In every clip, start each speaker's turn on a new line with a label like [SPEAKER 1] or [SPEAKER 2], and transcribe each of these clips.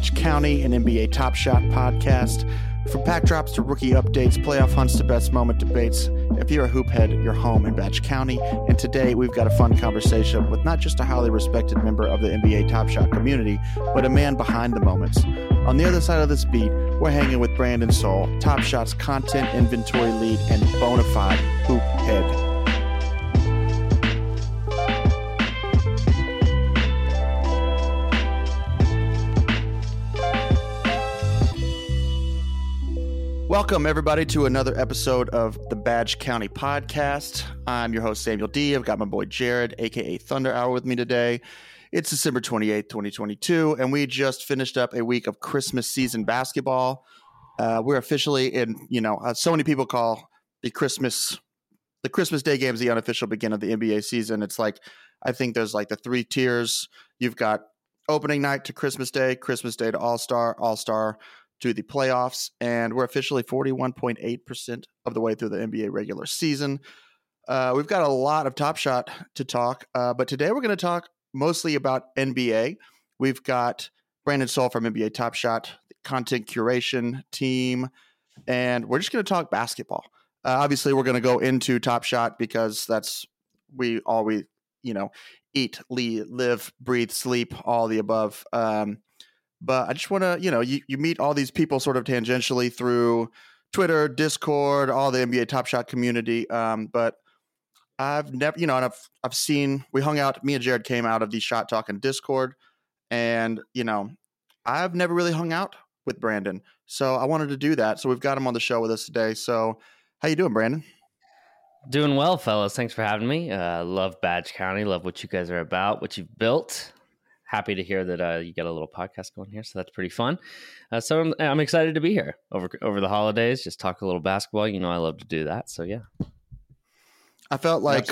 [SPEAKER 1] Welcome County, an NBA Top Shot podcast. From pack drops to rookie updates, playoff hunts to best moment debates, if you're a hoop head, you're home in Badge County. And today we've got a fun conversation with not just a highly respected member of the NBA Top Shot community, but a man behind the moments. On the other side of this beat, we're hanging with Brandon Sowle, Top Shot's content inventory lead and bona fide hoop Welcome, everybody, to another episode of the Badge County Podcast. I'm your host, Samuel D. I've got my boy Jared, aka Thunder Hour, with me today. It's December 28th, 2022, and we just finished up a week of Christmas season basketball. Uh, we're officially in, you know, uh, so many people call the Christmas, the Christmas Day games the unofficial beginning of the NBA season. It's like, I think there's like the three tiers. You've got opening night to Christmas Day, Christmas Day to All Star, All Star to the playoffs, and we're officially 41.8% of the way through the NBA regular season. Uh, we've got a lot of Top Shot to talk, uh, but today we're going to talk mostly about NBA. We've got Brandon Sowle from NBA Top Shot, content curation team, and we're just going to talk basketball. Uh, obviously, we're going to go into Top Shot because that's we all we you know eat, live, breathe, sleep, all the above. Um, but I just want to, you know, you, you meet all these people sort of tangentially through Twitter, Discord, all the NBA Top Shot community. Um, but I've never, you know, and I've I've seen we hung out. Me and Jared came out of the Shot Talk and Discord, and you know, I've never really hung out with Brandon, so I wanted to do that. So we've got him on the show with us today. So how you doing, Brandon?
[SPEAKER 2] Doing well, fellas. Thanks for having me. Uh, love Badge County. Love what you guys are about, what you've built happy to hear that uh, you got a little podcast going here. So that's pretty fun. Uh, so I'm, I'm, excited to be here over over the holidays. Just talk a little basketball. You know, I love to do that. So yeah.
[SPEAKER 1] I felt like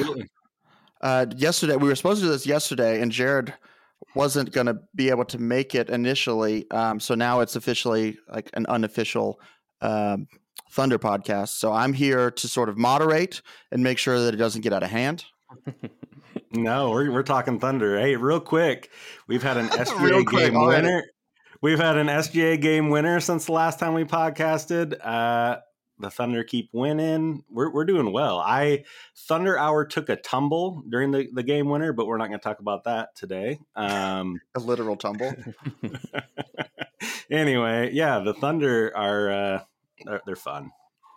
[SPEAKER 1] uh, yesterday we were supposed to do this yesterday, and Jared wasn't going to be able to make it initially. Um, so now it's officially like an unofficial um, Thunder podcast. So I'm here to sort of moderate and make sure that it doesn't get out of hand.
[SPEAKER 3] No, we're we're talking Thunder. Hey, real quick, we've had an SGA game winner. We've had an SGA game winner since the last time we podcasted. Uh, the Thunder keep winning. We're we're doing well. I Thunder Hour took a tumble during the, the game winner, but we're not going to talk about that today. Um,
[SPEAKER 1] a literal tumble.
[SPEAKER 3] anyway, yeah, the Thunder are uh, they're, they're fun.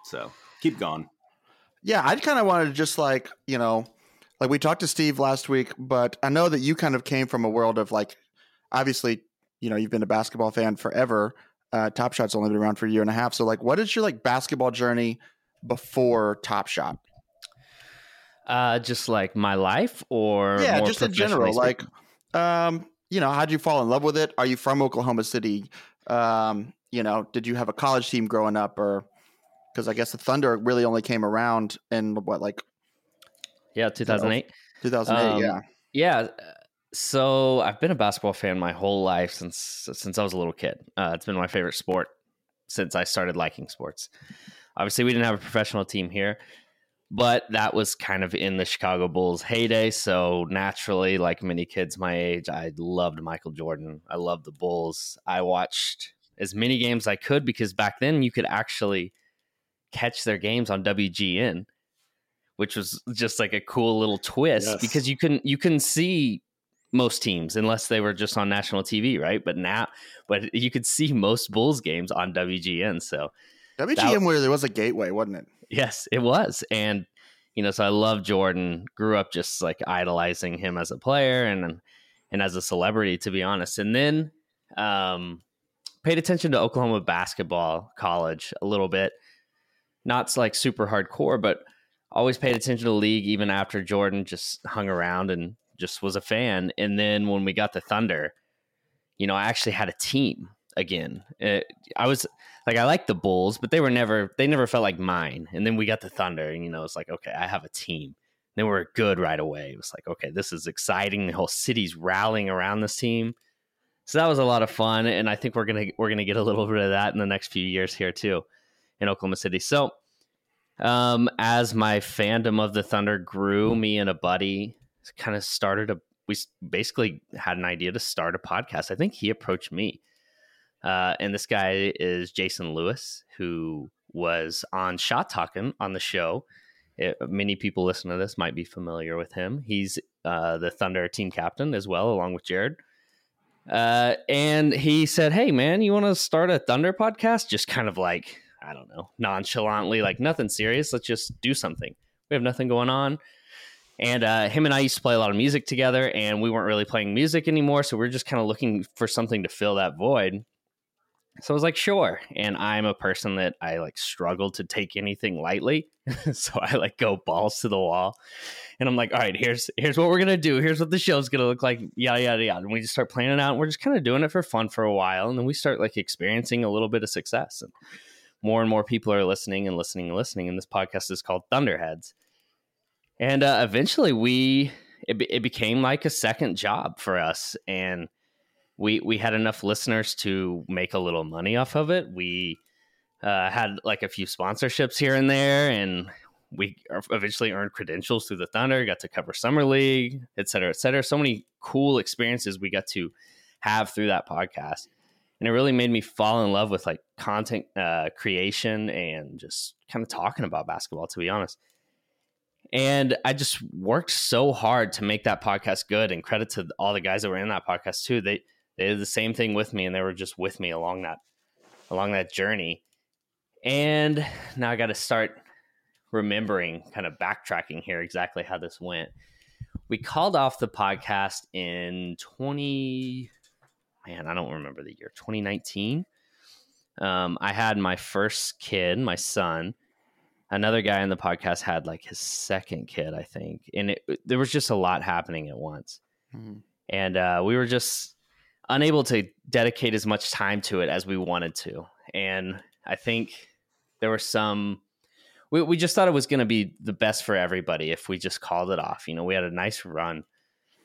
[SPEAKER 3] So keep going.
[SPEAKER 1] Yeah, I kind of wanted to just like you know like we talked to Steve last week, but I know that you kind of came from a world of like, obviously, you know, you've been a basketball fan forever. Uh, Top Shot's only been around for a year and a half. So, like, what is your like basketball journey before Top Shot?
[SPEAKER 2] Uh, just like my life, or
[SPEAKER 1] yeah, just in general. Like, um, you know, how'd you fall in love with it? Are you from Oklahoma City? Um, you know, did you have a college team growing up, or because I guess the Thunder really only came around in what like
[SPEAKER 2] yeah, 2008.
[SPEAKER 1] 2008, um, yeah.
[SPEAKER 2] Yeah. So I've been a basketball fan my whole life since since I was a little kid. Uh, it's been my favorite sport since I started liking sports. Obviously, we didn't have a professional team here, but that was kind of in the Chicago Bulls heyday. So naturally, like many kids my age, I loved Michael Jordan. I loved the Bulls. I watched as many games I could because back then you could actually catch their games on WGN which was just like a cool little twist yes. because you couldn't you couldn't see most teams unless they were just on national TV, right? But now, but you could see most Bulls games on WGN. So
[SPEAKER 1] WGN, that, where there was a gateway, wasn't it?
[SPEAKER 2] Yes, it was, and you know, so I love Jordan. Grew up just like idolizing him as a player and and as a celebrity, to be honest. And then um, paid attention to Oklahoma basketball college a little bit. Not like super hardcore, but always paid attention to the league even after Jordan just hung around and just was a fan. And then when we got the Thunder, you know, I actually had a team again. It, I was like, I like the Bulls, but they were never, they never felt like mine. And then we got the Thunder, and you know, it's like, okay, I have a team. Then we are good right away. It was like, okay, this is exciting. The whole city's rallying around this team. So that was a lot of fun, and I think we're gonna we're gonna get a little bit of that in the next few years here too, in Oklahoma City. So um, as my fandom of the Thunder grew, me and a buddy kind of started a. We basically had an idea to start a podcast. I think he approached me. Uh, and this guy is Jason Lewis, who was on Shot Talking on the show. It, many people listening to this might be familiar with him. He's uh, the Thunder team captain as well, along with Jared. Uh, and he said, Hey, man, you want to start a Thunder podcast? Just kind of like, I don't know, nonchalantly, like nothing serious. Let's just do something. We have nothing going on. And uh, him and I used to play a lot of music together, and we weren't really playing music anymore. So we are just kind of looking for something to fill that void. So I was like, sure. And I'm a person that I like struggle to take anything lightly. so I like go balls to the wall. And I'm like, all right, here's here's what we're gonna do. Here's what the show's gonna look like. Yada yada yada. And we just start planning out. And we're just kind of doing it for fun for a while. And then we start like experiencing a little bit of success. And more and more people are listening and listening and listening. And this podcast is called Thunderheads. And uh, eventually we it, it became like a second job for us. And we we had enough listeners to make a little money off of it. We uh, had like a few sponsorships here and there, and we eventually earned credentials through the Thunder. Got to cover summer league, et cetera, et cetera. So many cool experiences we got to have through that podcast, and it really made me fall in love with like content uh, creation and just kind of talking about basketball. To be honest. And I just worked so hard to make that podcast good. And credit to all the guys that were in that podcast too. They they did the same thing with me and they were just with me along that along that journey and now i got to start remembering kind of backtracking here exactly how this went we called off the podcast in 20 man i don't remember the year 2019 um, i had my first kid my son another guy in the podcast had like his second kid i think and it, there was just a lot happening at once mm-hmm. and uh, we were just unable to dedicate as much time to it as we wanted to. And I think there were some we, we just thought it was going to be the best for everybody if we just called it off. You know, we had a nice run.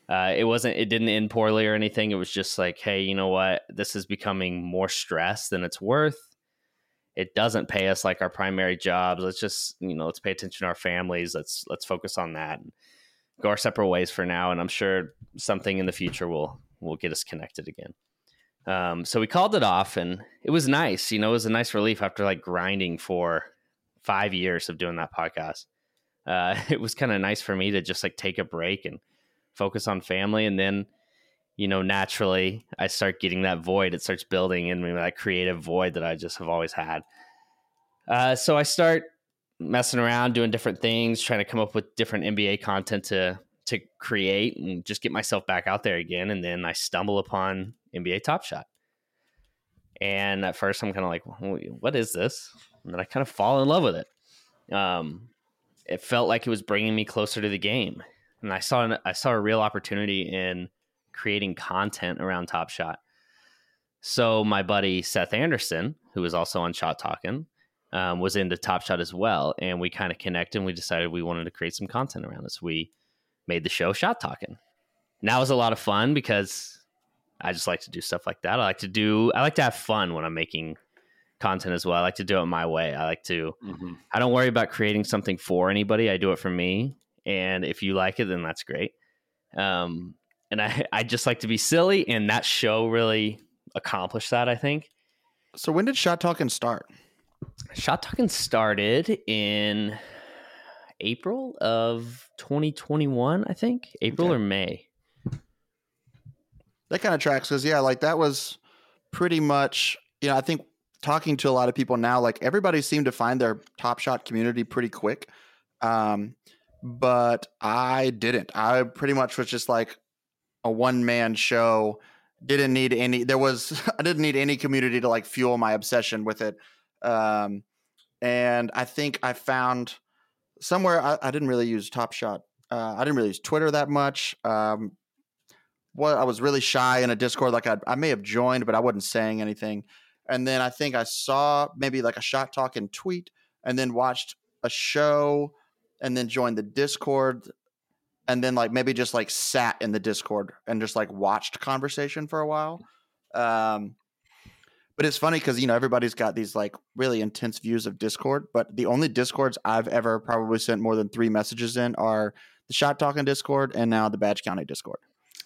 [SPEAKER 2] Uh, it wasn't it didn't end poorly or anything. It was just like, hey, you know what? This is becoming more stress than it's worth. It doesn't pay us like our primary jobs. Let's just, you know, let's pay attention to our families. Let's let's focus on that and go our separate ways for now. And I'm sure something in the future will will get us connected again. Um, so we called it off, and it was nice. You know, it was a nice relief after like grinding for five years of doing that podcast. Uh, it was kind of nice for me to just like take a break and focus on family, and then you know, naturally, I start getting that void. It starts building in me that creative void that I just have always had. Uh, so I start messing around, doing different things, trying to come up with different NBA content to to create and just get myself back out there again. And then I stumble upon NBA Top Shot. And at first, I'm kind of like, what is this? And then I kind of fall in love with it. Um, it felt like it was bringing me closer to the game. And I saw an, I saw a real opportunity in creating content around Top Shot. So my buddy Seth Anderson, who was also on Shot Talking, um, was into Top Shot as well, and we kind of connected. and We decided we wanted to create some content around this. We made the show Shot Talking. And that was a lot of fun because I just like to do stuff like that. I like to do, I like to have fun when I'm making content as well. I like to do it my way. I like to, mm-hmm. I don't worry about creating something for anybody. I do it for me. And if you like it, then that's great. Um, and I, I just like to be silly. And that show really accomplished that, I think.
[SPEAKER 1] So when did Shot Talking start?
[SPEAKER 2] Shot Talking started in April of 2021, I think. April okay. or May.
[SPEAKER 1] That kind of tracks because, yeah, like that was pretty much, you know, I think talking to a lot of people now, like everybody seemed to find their Top Shot community pretty quick. Um, but I didn't. I pretty much was just like a one man show. Didn't need any, there was, I didn't need any community to like fuel my obsession with it. Um, and I think I found somewhere I, I didn't really use Top Shot. Uh, I didn't really use Twitter that much. Um, what I was really shy in a Discord. Like I, I may have joined, but I wasn't saying anything. And then I think I saw maybe like a shot talking tweet, and then watched a show, and then joined the Discord, and then like maybe just like sat in the Discord and just like watched conversation for a while. Um, but it's funny because you know everybody's got these like really intense views of Discord, but the only Discords I've ever probably sent more than three messages in are the Shot Talking Discord and now the Badge County Discord.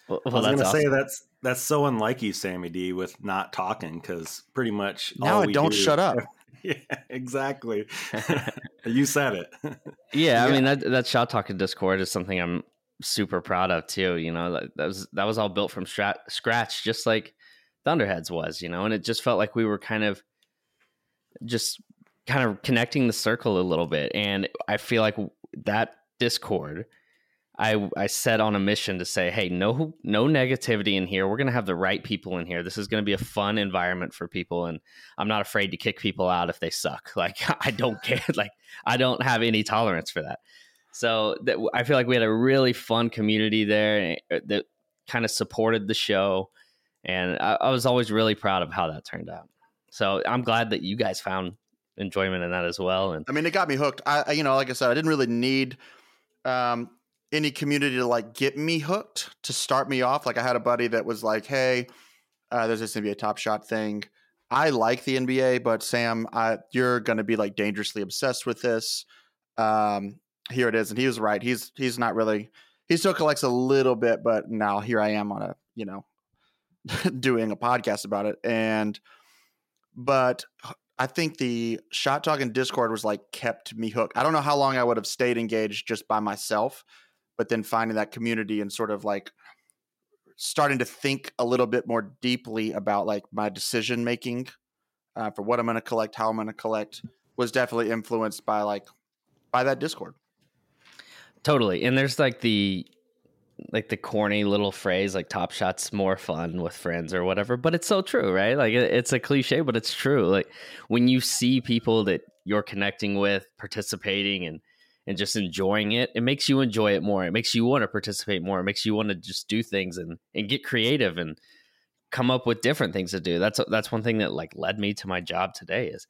[SPEAKER 3] Well, I was going to awesome. say that's that's so unlike you, Sammy D, with not talking because pretty much
[SPEAKER 1] now I don't do, shut up.
[SPEAKER 3] yeah, exactly. you said it.
[SPEAKER 2] yeah, yeah, I mean that that shot talking Discord is something I'm super proud of too. You know, that, that was that was all built from strat- scratch, just like Thunderheads was. You know, and it just felt like we were kind of just kind of connecting the circle a little bit, and I feel like that Discord I I set on a mission to say, hey, no no negativity in here. We're gonna have the right people in here. This is gonna be a fun environment for people, and I'm not afraid to kick people out if they suck. Like I don't care. Like I don't have any tolerance for that. So that, I feel like we had a really fun community there eh, that kind of supported the show, and I, I was always really proud of how that turned out. So I'm glad that you guys found enjoyment in that as well. And
[SPEAKER 1] I mean, it got me hooked. I, you know, like I said, I didn't really need um, any community to like get me hooked to start me off. Like I had a buddy that was like, "Hey, uh, there's this NBA Top Shot thing. I like the NBA, but Sam, I, you're going to be like dangerously obsessed with this. Um, here it is." And he was right. He's he's not really. He still collects a little bit, but now here I am on a you know doing a podcast about it. And but I think the shot talk in Discord was like kept me hooked. I don't know how long I would have stayed engaged just by myself but then finding that community and sort of like starting to think a little bit more deeply about like my decision making uh, for what I'm going to collect, how I'm going to collect, was definitely influenced by like by that Discord.
[SPEAKER 2] Totally, and there's like the like the corny little phrase like top shots more fun with friends or whatever but it's so true right like it's a cliche but it's true like when you see people that you're connecting with participating and and just enjoying it, it makes you enjoy it more. It makes you want to participate more. It makes you want to just do things and and get creative and come up with different things to do. That's that's one thing that like led me to my job today is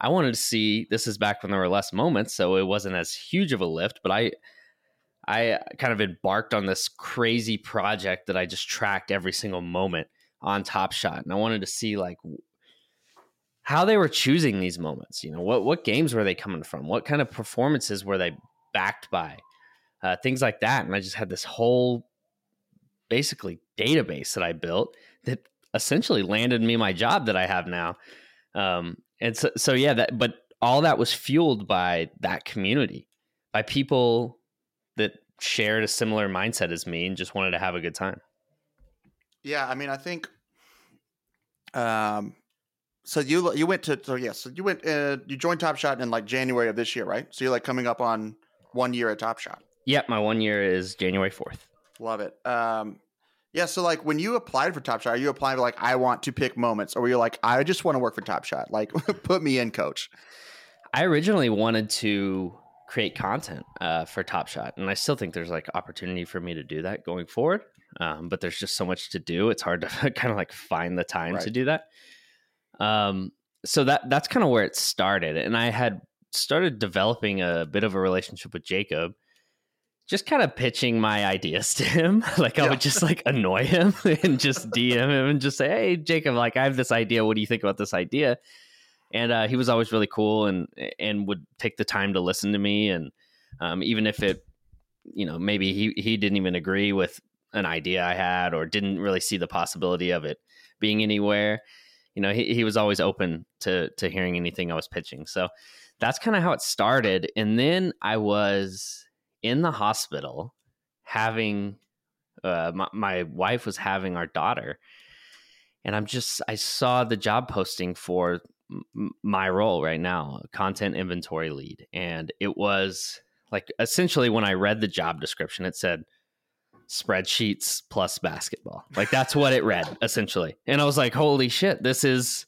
[SPEAKER 2] I wanted to see this is back when there were less moments, so it wasn't as huge of a lift, but I I kind of embarked on this crazy project that I just tracked every single moment on Top Shot and I wanted to see like how they were choosing these moments. You know, what what games were they coming from? What kind of performances were they backed by? Uh, things like that. And I just had this whole basically database that I built that essentially landed me my job that I have now. Um, and so, so yeah, that but all that was fueled by that community, by people that shared a similar mindset as me and just wanted to have a good time.
[SPEAKER 1] Yeah, I mean, I think um, so you you went to so yes, yeah, so you went uh, you joined Top Shot in like January of this year, right? So you're like coming up on one year at Top Shot.
[SPEAKER 2] Yep, my one year is January fourth.
[SPEAKER 1] Love it. Um, yeah, so like when you applied for Top Shot, are you applying for like I want to pick moments, or were you like I just want to work for Top Shot? Like put me in, coach.
[SPEAKER 2] I originally wanted to create content uh, for Top Shot, and I still think there's like opportunity for me to do that going forward. Um, but there's just so much to do; it's hard to kind of like find the time right. to do that. Um, so that that's kind of where it started, and I had started developing a bit of a relationship with Jacob, just kind of pitching my ideas to him. like I yeah. would just like annoy him and just DM him and just say, "Hey, Jacob, like I have this idea. What do you think about this idea?" And uh, he was always really cool and and would take the time to listen to me, and um, even if it, you know, maybe he he didn't even agree with an idea I had or didn't really see the possibility of it being anywhere you know, he, he was always open to to hearing anything I was pitching. So that's kind of how it started. And then I was in the hospital having uh, my, my wife was having our daughter, and I'm just I saw the job posting for my role right now, content inventory lead, and it was like essentially when I read the job description, it said spreadsheets plus basketball. Like that's what it read essentially. And I was like, holy shit, this is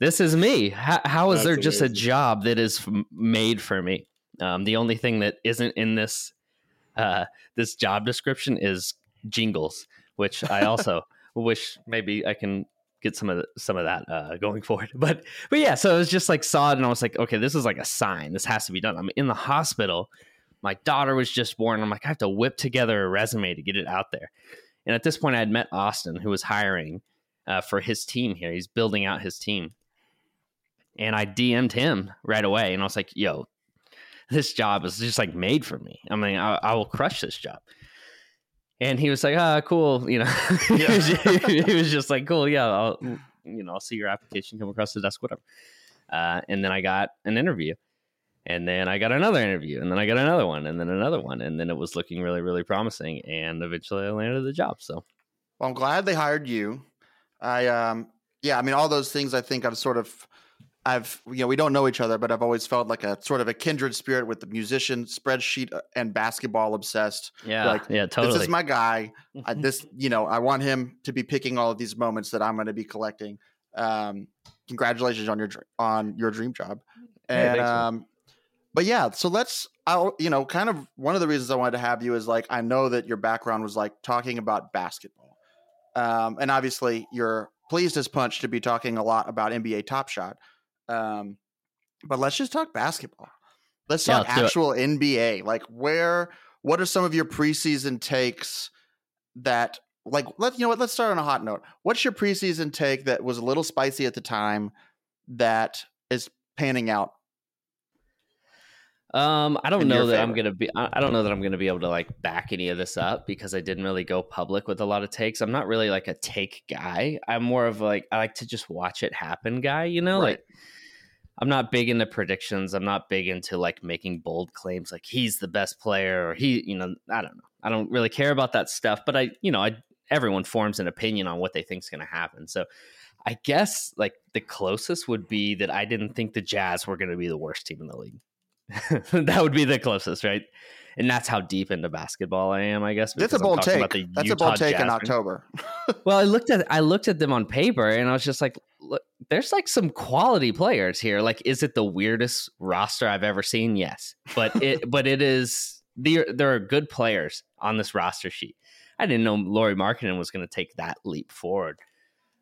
[SPEAKER 2] this is me. how, how is that's there just a job that is made for me? Um, the only thing that isn't in this uh, this job description is jingles, which I also wish maybe I can get some of the, some of that uh, going forward. But but yeah, so it was just like saw it and I was like, okay, this is like a sign. This has to be done. I'm in the hospital my daughter was just born. I'm like, I have to whip together a resume to get it out there. And at this point, I had met Austin, who was hiring uh, for his team here. He's building out his team. And I DM'd him right away. And I was like, yo, this job is just like made for me. I mean, I, I will crush this job. and he was like, "Ah, cool," you know. he, was just, he, was just, like, "Cool, yeah, I'll, you know, I'll see your application come across the desk, whatever." Uh, and then I got an interview, and then I got another interview, and then I got another one, and then another one, and then it was looking really, really promising, and eventually I landed the job. So,
[SPEAKER 1] well, I'm glad they hired you. I, um, yeah, I mean, all those things I think I've sort of I've you know we don't know each other, but I've always felt like a sort of a kindred spirit with the musician, spreadsheet, uh, and basketball obsessed.
[SPEAKER 2] Yeah,
[SPEAKER 1] like
[SPEAKER 2] yeah, totally.
[SPEAKER 1] This is my guy. I, this you know I want him to be picking all of these moments that I'm going to be collecting. Um, congratulations on your on your dream job, and hey, um, but yeah, so let's I'll you know kind of one of the reasons I wanted to have you is like I know that your background was like talking about basketball, um, and obviously you're pleased as punch to be talking a lot about NBA Top Shot. Um, but let's just talk basketball. Let's talk yeah, let's actual NBA. Like where what are some of your preseason takes that like let you know what let's start on a hot note. What's your preseason take that was a little spicy at the time that is panning out
[SPEAKER 2] um, I don't know that favor. I'm gonna be. I don't know that I'm gonna be able to like back any of this up because I didn't really go public with a lot of takes. I'm not really like a take guy. I'm more of like I like to just watch it happen guy. You know, right. like I'm not big into predictions. I'm not big into like making bold claims like he's the best player or he. You know, I don't know. I don't really care about that stuff. But I, you know, I everyone forms an opinion on what they think is going to happen. So I guess like the closest would be that I didn't think the Jazz were going to be the worst team in the league. that would be the closest, right? And that's how deep into basketball I am, I guess.
[SPEAKER 1] That's a bold take. That's a bold take in October.
[SPEAKER 2] well, I looked at I looked at them on paper, and I was just like, look, there's like some quality players here. Like, is it the weirdest roster I've ever seen? Yes, but it but it is. There, there are good players on this roster sheet. I didn't know Lauri Markkanen was going to take that leap forward.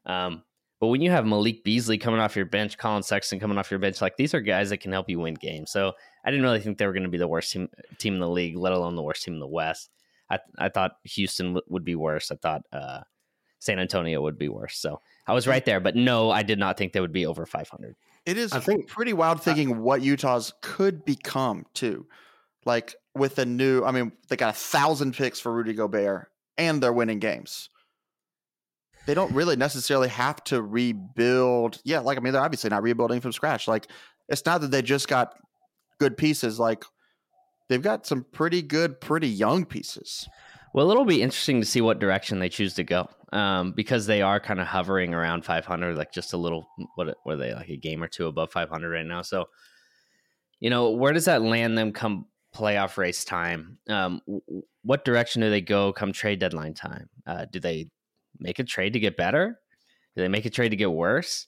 [SPEAKER 2] Um, but when you have Malik Beasley coming off your bench, Collin Sexton coming off your bench, like these are guys that can help you win games. So I didn't really think they were going to be the worst team team in the league, let alone the worst team in the West. I I thought Houston w- would be worse. I thought uh, San Antonio would be worse. So I was right there, but no, I did not think they would be over 500.
[SPEAKER 1] It is I think pretty wild thinking uh, what Utah's could become too. Like with a new, I mean, they got a thousand picks for Rudy Gobert and they're winning games they don't really necessarily have to rebuild. Yeah, like I mean, they're obviously not rebuilding from scratch. Like it's not that they just got good pieces. Like they've got some pretty good, pretty young pieces.
[SPEAKER 2] Well, it'll be interesting to see what direction they choose to go, um, because they are kind of hovering around 500, like just a little. What were they like a game or two above 500 right now? So, you know, where does that land them come playoff race time? Um, what direction do they go come trade deadline time? Uh, do they make a trade to get better? Do they make a trade to get worse?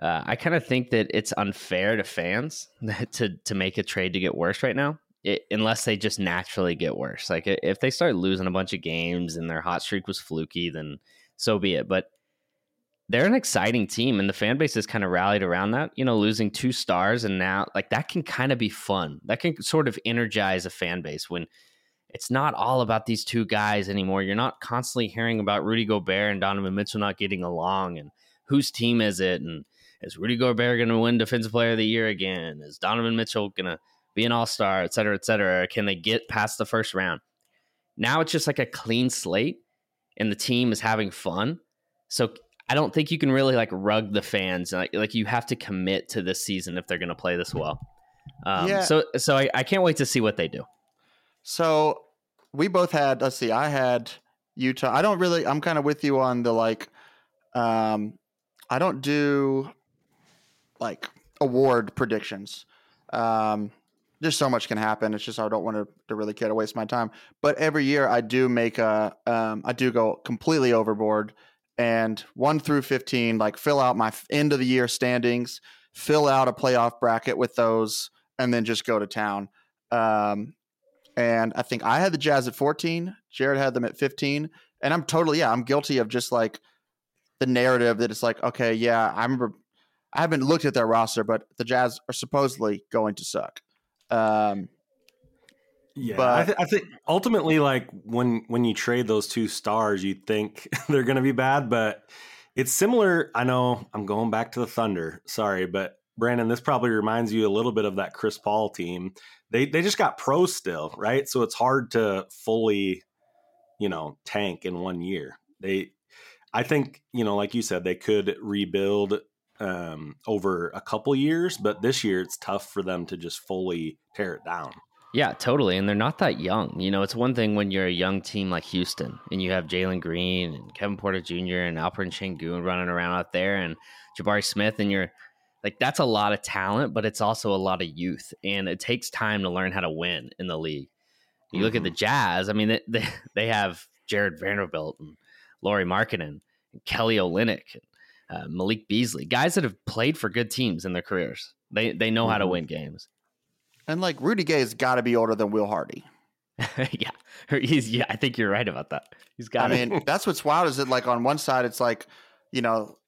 [SPEAKER 2] Uh, I kind of think that it's unfair to fans to to make a trade to get worse right now, it, unless they just naturally get worse. Like if they start losing a bunch of games and their hot streak was fluky, then so be it. But they're an exciting team, and the fan base has kind of rallied around that. You know, losing two stars and now like that can kind of be fun. That can sort of energize a fan base when it's not all about these two guys anymore. You're not constantly hearing about Rudy Gobert and Donovan Mitchell not getting along and whose team is it and is Rudy Gobert going to win Defensive Player of the Year again? Is Donovan Mitchell going to be an All Star, et cetera, et cetera? Can they get past the first round? Now it's just like a clean slate, and the team is having fun. So I don't think you can really like rug the fans. Like, like you have to commit to this season if they're going to play this well. Um, yeah. So so I, I can't wait to see what they do.
[SPEAKER 1] So we both had. Let's see. I had Utah. I don't really. I'm kind of with you on the like. Um, I don't do like award predictions. Um, just so much can happen. It's just I don't want to, to really care to waste my time. But every year I do make a. Um, I do go completely overboard and one through 15 like fill out my end of the year standings fill out a playoff bracket with those and then just go to town um, and I think I had the Jazz at 14. Jared had them at 15. And I'm totally, yeah, I'm guilty of just like the narrative that it's like, okay, yeah, I remember I haven't looked at their roster, but the Jazz are supposedly going to suck. Um,
[SPEAKER 3] yeah, but, I, th- I, think ultimately, like when when you trade those two stars, you think they're going to be bad, but it's similar. I know I'm going back to the Thunder. Sorry, but Brandon, this probably reminds you a little bit of that Chris Paul team they they just got pro still, right? So it's hard to fully you know, tank in one year. They, I think, you know, like you said, they could rebuild um, over a couple years, but this year it's tough for them to just fully tear it down.
[SPEAKER 2] Yeah, totally. And they're not that young. You know, it's one thing when you're a young team like Houston and you have Jalen Green and Kevin Porter Jr. and Alperen Sengun running around out there and Jabari Smith, and you're like, that's a lot of talent, but it's also a lot of youth. And it takes time to learn how to win in the league. You mm-hmm. look at the mm-hmm. Jazz, I mean, they, they, they have Jarred Vanderbilt and Lauri Markkanen and Kelly Olynyk, uh, Malik Beasley, guys that have played for good teams in their careers. They, they know mm-hmm. how to mm-hmm. win games.
[SPEAKER 1] And like Rudy Gay has got to be older than Will Hardy.
[SPEAKER 2] yeah, he's. Yeah, I think you're right about that. He's got.
[SPEAKER 1] I mean, that's what's wild is that like on one side it's like, you know,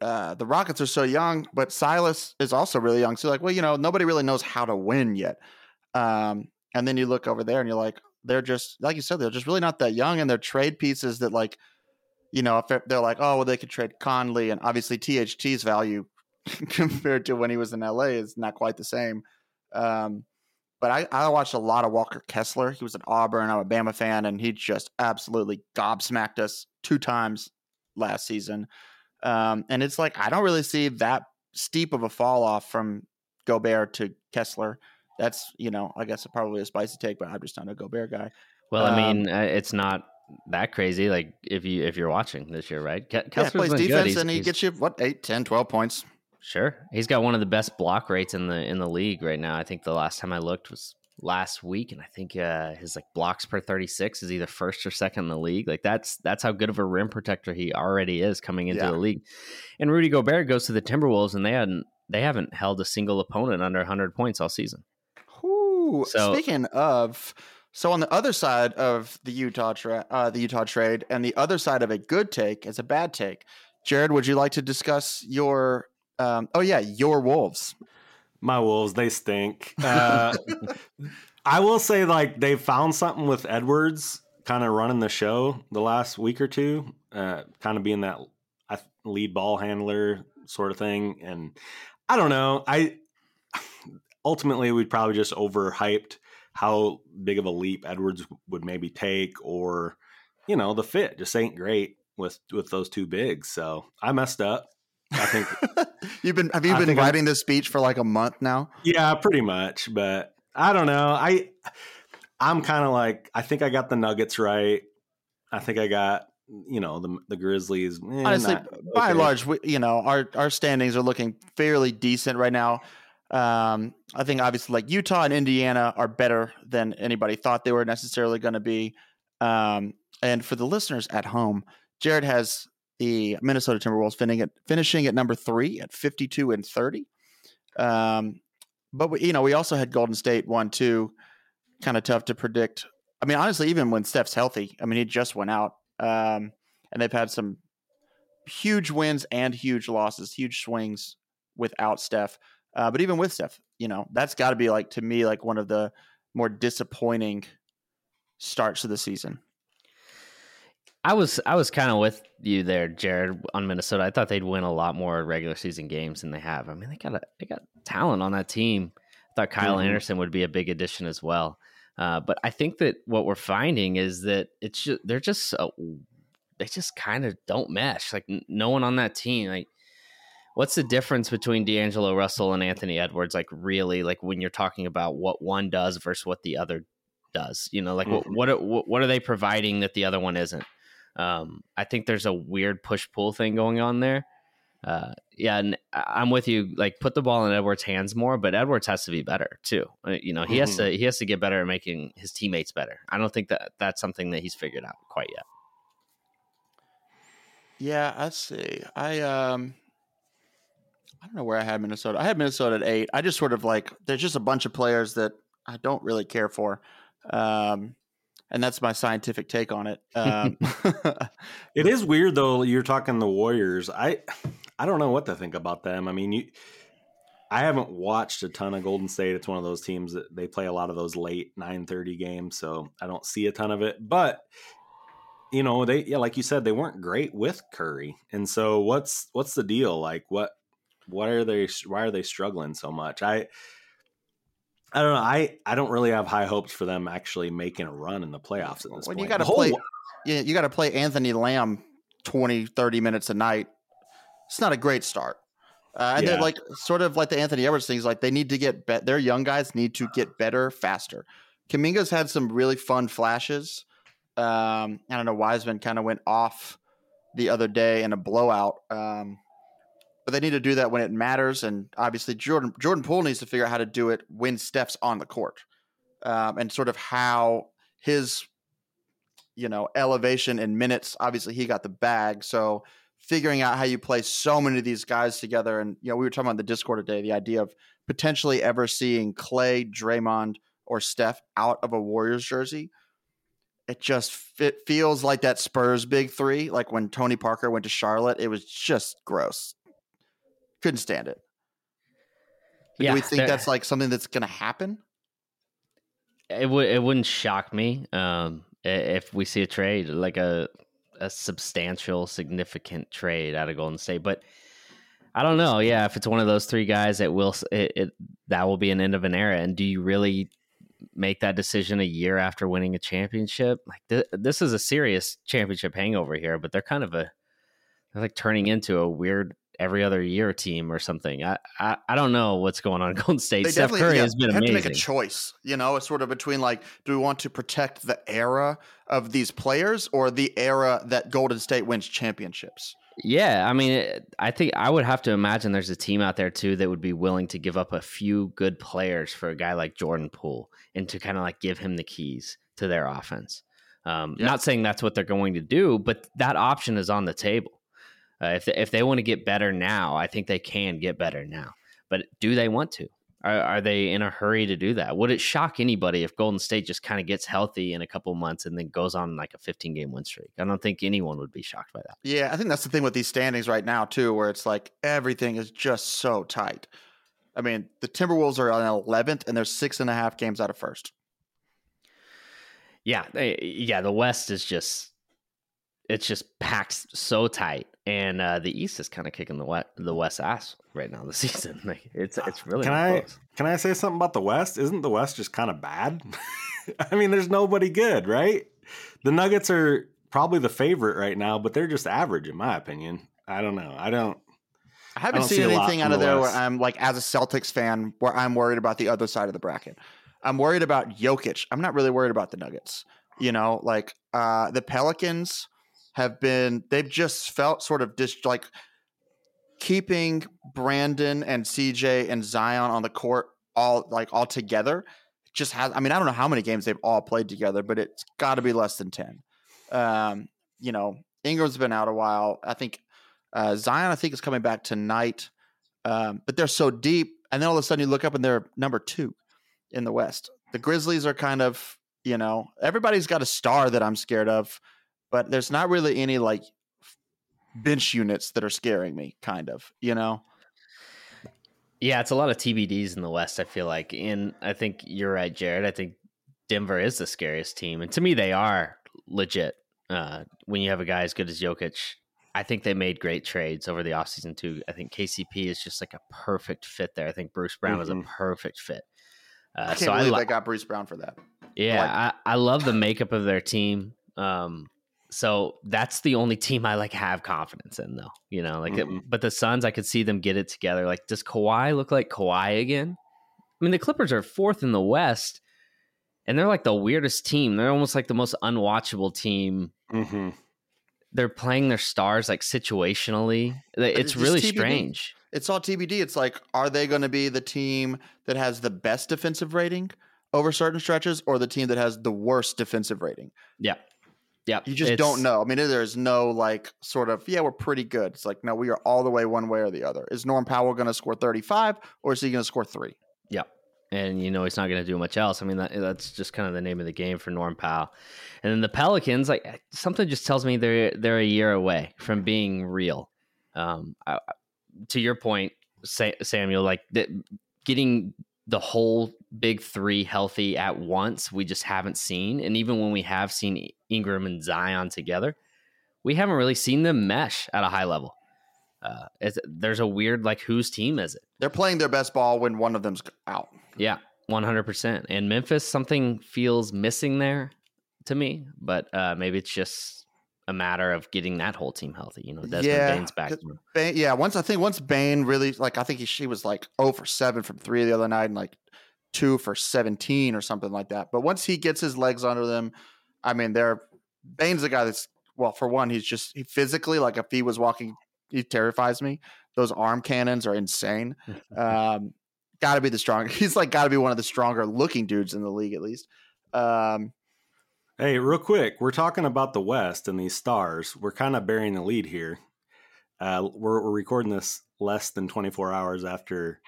[SPEAKER 1] uh, the Rockets are so young, but Silas is also really young. So like, well, you know, nobody really knows how to win yet. Um, and then you look over there and you're like, they're just like you said, they're just really not that young, and they're trade pieces that like, you know, if they're, like, oh, well, they could trade Conley, and obviously THT's value compared to when he was in LA is not quite the same. Um, but I, I watched a lot of Walker Kessler. He was an Auburn, I'm a Bama fan, and he just absolutely gobsmacked us two times last season. Um, and it's like I don't really see that steep of a fall off from Gobert to Kessler. That's you know I guess probably a spicy take, but I'm just not a Gobert guy.
[SPEAKER 2] Well, I mean, um, it's not that crazy. Like if you if you're watching this year, right?
[SPEAKER 1] Kessler's yeah, plays defense and he gets you what 8, 10, 12 points.
[SPEAKER 2] Sure, he's got one of the best block rates in the in the league right now. I think the last time I looked was last week, and I think uh, his like blocks per thirty six is either first or second in the league. Like that's that's how good of a rim protector he already is coming into yeah. the league. And Rudy Gobert goes to the Timberwolves, and they hadn't they haven't held a single opponent under hundred points all season.
[SPEAKER 1] Ooh, so, speaking of. So on the other side of the Utah tra- uh, the Utah trade, and the other side of a good take is a bad take. Jared, would you like to discuss your um, oh yeah, your wolves.
[SPEAKER 3] My wolves, they stink. Uh, I will say, like they found something with Edwards, kind of running the show the last week or two, uh, kind of being that lead ball handler sort of thing. And I don't know. I ultimately we'd probably just overhyped how big of a leap Edwards would maybe take, or you know, the fit just ain't great with with those two bigs. So I messed up. I think
[SPEAKER 1] you've been have you been writing I'm, this speech for like a month now?
[SPEAKER 3] Yeah, pretty much. But I don't know. I I'm kind of like I think I got the Nuggets right. I think I got you know the the Grizzlies.
[SPEAKER 1] Eh, Honestly, not, by and large, we, you know our our standings are looking fairly decent right now. Um, I think obviously like Utah and Indiana are better than anybody thought they were necessarily going to be. Um, and for the listeners at home, Jared has the Minnesota Timberwolves finishing at, finishing at number three at 52 and 30. Um, but we, you know, we also had Golden State one, two, kind of tough to predict. I mean, honestly, even when Steph's healthy, I mean, he just went out, um, and they've had some huge wins and huge losses, huge swings without Steph. Uh, but even with Steph, you know, that's got to be like to me like one of the more disappointing starts of the season.
[SPEAKER 2] I was I was kind of with you there, Jared, on Minnesota. I thought they'd win a lot more regular season games than they have. I mean, they got a, they got talent on that team. I thought Kyle mm-hmm. Anderson would be a big addition as well. Uh, but I think that what we're finding is that it's just, they're just so, they just kind of don't mesh. Like no one on that team. Like, what's the difference between D'Angelo Russell and Anthony Edwards? Like, really, like when you're talking about what one does versus what the other does. You know, like mm-hmm. what what what are they providing that the other one isn't? Um, I think there's a weird push pull thing going on there. Uh, yeah, and I'm with you. Like, put the ball in Edwards' hands more, but Edwards has to be better too. Uh, you know, he mm-hmm. has to he has to get better at making his teammates better. I don't think that that's something that he's figured out quite yet.
[SPEAKER 1] Yeah, I see. I um, I don't know where I had Minnesota. I had Minnesota at eight. I just sort of like there's just a bunch of players that I don't really care for. Um, and that's my scientific take on it. Um,
[SPEAKER 3] it is weird though. You're talking the Warriors. I I don't know what to think about them. I mean, you, I haven't watched a ton of Golden State. It's one of those teams that they play a lot of those late 9:30 games, so I don't see a ton of it. But you know, they yeah, like you said, they weren't great with Curry, and so what's what's the deal? Like, what what are they? Why are they struggling so much? I I don't know. I, I don't really have high hopes for them actually making a run in the playoffs at this
[SPEAKER 1] when
[SPEAKER 3] point.
[SPEAKER 1] you got to play,
[SPEAKER 3] whole-
[SPEAKER 1] yeah, you got to play Anthony Lamb 20, 30 minutes a night. It's not a great start. Uh, and
[SPEAKER 3] Yeah.
[SPEAKER 1] then, like, sort of like the Anthony Edwards things, like they need to get bet. Their young guys need to get better faster. Kuminga's had some really fun flashes. Um, I don't know. Wiseman kind of went off the other day in a blowout. Um, but they need to do that when it matters. And obviously, Jordan Jordan Poole needs to figure out how to do it when Steph's on the court, um, and sort of how his, you know, elevation in minutes. Obviously, he got the bag, so figuring out how you play so many of these guys together. And you know, we were talking about the Discord today the idea of potentially ever seeing Clay, Draymond, or Steph out of a Warriors jersey. It just it feels like that Spurs big three, like when Tony Parker went to Charlotte. It was just gross. Couldn't stand it.
[SPEAKER 2] Yeah,
[SPEAKER 1] Do we think that's like something that's going to happen?
[SPEAKER 2] it would it wouldn't shock me um, if we see a trade like a a substantial, significant trade out of Golden State. But I don't know. Yeah, if it's one of those three guys, it will it, it that will be an end of an era. And do you really make that decision a year after winning a championship? Like th- this is a serious championship hangover here, but they're kind of a they're like turning into a weird every other year team or something. I I, I don't know what's going on in Golden State.
[SPEAKER 1] They
[SPEAKER 2] Steph Curry
[SPEAKER 1] yeah,
[SPEAKER 2] has been
[SPEAKER 1] have
[SPEAKER 2] amazing.
[SPEAKER 1] to make a choice. You know, it's sort of between like, do we want to protect the era of these players or the era that Golden State wins championships?
[SPEAKER 2] Yeah, I mean, it- I think I would have to imagine there's a team out there too that would be willing to give up a few good players for a guy like Jordan Poole and to kind of like give him the keys to their offense. Um,
[SPEAKER 1] Yeah.
[SPEAKER 2] Not saying that's what they're going to do, but that option is on the table. Uh, if they, if they want to get better now, I think they can get better now. But do they want to? Are, are they in a hurry to do that? Would it shock anybody if Golden State just kind of gets healthy in a couple months and then goes on like a 15 game win streak? I don't think anyone would be shocked by that.
[SPEAKER 1] Yeah, I think that's the thing with these standings right now too, where it's like everything is just so tight. I mean, the Timberwolves are on 11th, and they're six and a half games out of first.
[SPEAKER 2] Yeah, they, yeah. The West is just it's just packed so tight, and uh, the East is kind of kicking the West the West ass right now this season. Like it's it's really
[SPEAKER 3] Can
[SPEAKER 2] not
[SPEAKER 3] I
[SPEAKER 2] close.
[SPEAKER 3] can I say something about the West? Isn't the West just kind of bad? I mean, there's nobody good, right? The Nuggets are probably the favorite right now, but they're just average in my opinion. I don't know. I don't.
[SPEAKER 1] I haven't
[SPEAKER 3] don't
[SPEAKER 1] seen
[SPEAKER 3] see
[SPEAKER 1] anything out of
[SPEAKER 3] the
[SPEAKER 1] there where I'm like, as a Celtics fan, where I'm worried about the other side of the bracket. I'm worried about Jokic. I'm not really worried about the Nuggets. You know, like uh, the Pelicans have been, they've just felt sort of just like keeping Brandon and CJ and Zion on the court all like all together. Just has, I mean, I don't know how many games they've all played together, but it's got to be less than 10. Um, you know, Ingram's been out a while. I think uh, Zion, I think, is coming back tonight. Um, but they're so deep, and then all of a sudden you look up and they're number two in the West. The Grizzlies are kind of, you know, everybody's got a star that I'm scared of, but there's not really any like bench units that are scaring me. Kind of, you know.
[SPEAKER 2] Yeah, it's a lot of TBDs in the West. I feel like, and I think you're right, Jared. I think Denver is the scariest team, and to me, they are legit. Uh, when you have a guy as good as Jokic, I think they made great trades over the offseason too. I think KCP is just like a perfect fit there. I think Bruce Brown is a
[SPEAKER 3] Mhm.
[SPEAKER 2] perfect fit. Uh,
[SPEAKER 1] I can't
[SPEAKER 2] so I
[SPEAKER 1] believe
[SPEAKER 2] li-
[SPEAKER 1] they got Bruce Brown for that.
[SPEAKER 2] yeah,
[SPEAKER 1] like-
[SPEAKER 2] I, I love the makeup of their team. Um, so that's the only team I like have confidence in, though. You know, like, it-
[SPEAKER 3] Mhm.
[SPEAKER 2] but the Suns, I could see them get it together. Like, does Kawhi look like Kawhi again? I mean, the Clippers are fourth in the West, and they're like the weirdest team. They're almost like the most unwatchable team.
[SPEAKER 3] hmm
[SPEAKER 2] They're playing their stars like situationally. It's
[SPEAKER 1] it's
[SPEAKER 2] really
[SPEAKER 1] TBD.
[SPEAKER 2] strange.
[SPEAKER 1] It's all TBD. It's like, are they going to be the team that has the best defensive rating over certain stretches, or the team that has the worst defensive rating?
[SPEAKER 2] Yeah, yeah.
[SPEAKER 1] You just don't know. I mean, there's no like sort of, yeah, we're pretty good. It's like, no, we are all the way one way or the other. Is Norm Powell going to score 35 or is he going to score three? Yeah.
[SPEAKER 2] and you know he's not going to do much else. I mean, that, that's just kind of the name of the game for Norm Powell. And then the Pelicans, like something just tells me they're they're a year away from being real. Um, I, to your point, Sa- Samuel, like the, getting the whole big three healthy at once, we just haven't seen. And even when we have seen Ingram and Zion together, we haven't really seen them mesh at a high level. Uh, it's, there's a weird like whose team is it?
[SPEAKER 1] They're playing their best ball when one of them's out.
[SPEAKER 2] Yeah. 100%. And Memphis, something feels missing there to me, but uh, maybe it's just a matter of getting that whole team healthy. You know, Desmond
[SPEAKER 1] Yeah,
[SPEAKER 2] Bane's back.
[SPEAKER 1] Bane, yeah, once I think once Bane really like I think he, she was like over seven from three the other night and like two for seventeen or something like that. But once he gets his legs under them, I mean, they're Bane's the guy that's well, for one, he's just he physically like if he was walking, he terrifies me. Those arm cannons are insane. Um, got to be the strong. He's like got to be one of the stronger looking dudes in the league at least. Um,
[SPEAKER 3] Hey, real quick, we're talking about the West and these stars. We're kind of bearing the lead here. Uh, we're, we're recording this less than 24 hours after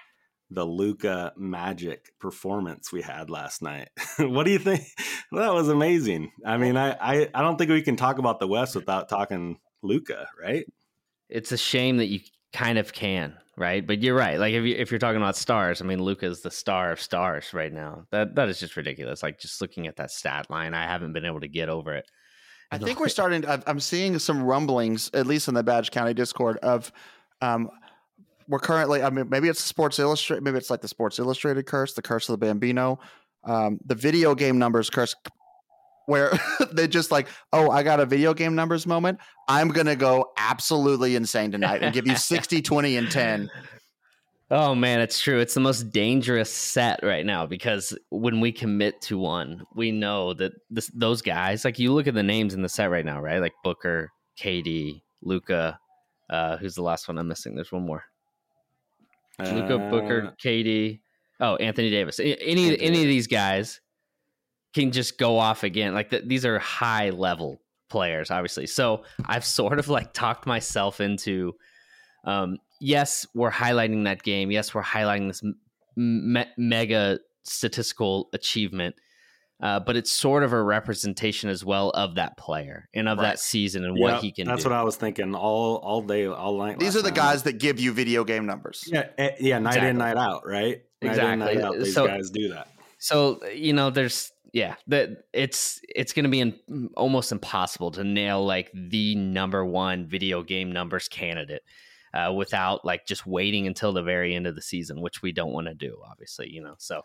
[SPEAKER 3] the Luka Magic performance we had last night. what do you think? Well, that was amazing. I mean, I, I, I don't think we can talk about the West without talking Luka, right?
[SPEAKER 2] It's a shame that you kind of can, right? But you're right. Like if you if you're talking about stars, I mean Luka's the star of stars right now. That that is just ridiculous. Like just looking at that stat line, I haven't been able to get over it.
[SPEAKER 1] I think we're starting. To, I'm seeing some rumblings, at least in the Badge County Discord, of um, we're currently. I mean, maybe it's Sports Illustrated. Maybe it's like the Sports Illustrated curse, the curse of the Bambino, um, the video game numbers curse, where they just like, oh, I got a video game numbers moment. I'm gonna go absolutely insane tonight and give you 60, 20, and 10.
[SPEAKER 2] Oh man, it's true. It's the most dangerous set right now because when we commit to one, we know that this, those guys, like you look at the names in the set right now, right? Like Booker, KD, Luka. Uh, who's the last one I'm missing? There's one more. Luka,
[SPEAKER 3] Uh,
[SPEAKER 2] Booker, KD. Oh, Anthony Davis. Any
[SPEAKER 3] Anthony
[SPEAKER 2] any of these guys can just go off again. Like th- these are high level players, obviously. So I've sort of like talked myself into. Um, yes, we're highlighting that game. Yes, we're highlighting this me- mega statistical achievement. Uh, but it's sort of a representation as well of that player and of
[SPEAKER 1] Right.
[SPEAKER 2] that season and
[SPEAKER 3] yeah,
[SPEAKER 2] what he can do.
[SPEAKER 3] That's
[SPEAKER 2] do.
[SPEAKER 3] what I was thinking all all day, all night.
[SPEAKER 1] These are the
[SPEAKER 3] night.
[SPEAKER 1] guys that give you video game numbers.
[SPEAKER 3] Yeah, eh, yeah, night
[SPEAKER 2] Exactly.
[SPEAKER 3] in, night out, right? Night in,
[SPEAKER 2] Exactly.
[SPEAKER 3] night out. These
[SPEAKER 2] So-
[SPEAKER 3] guys do that.
[SPEAKER 2] So you know, there's yeah, that it's it's going to be in, almost impossible to nail like the number one video game numbers candidate uh, without like just waiting until the very end of the season, which we don't want to do, obviously. You know, so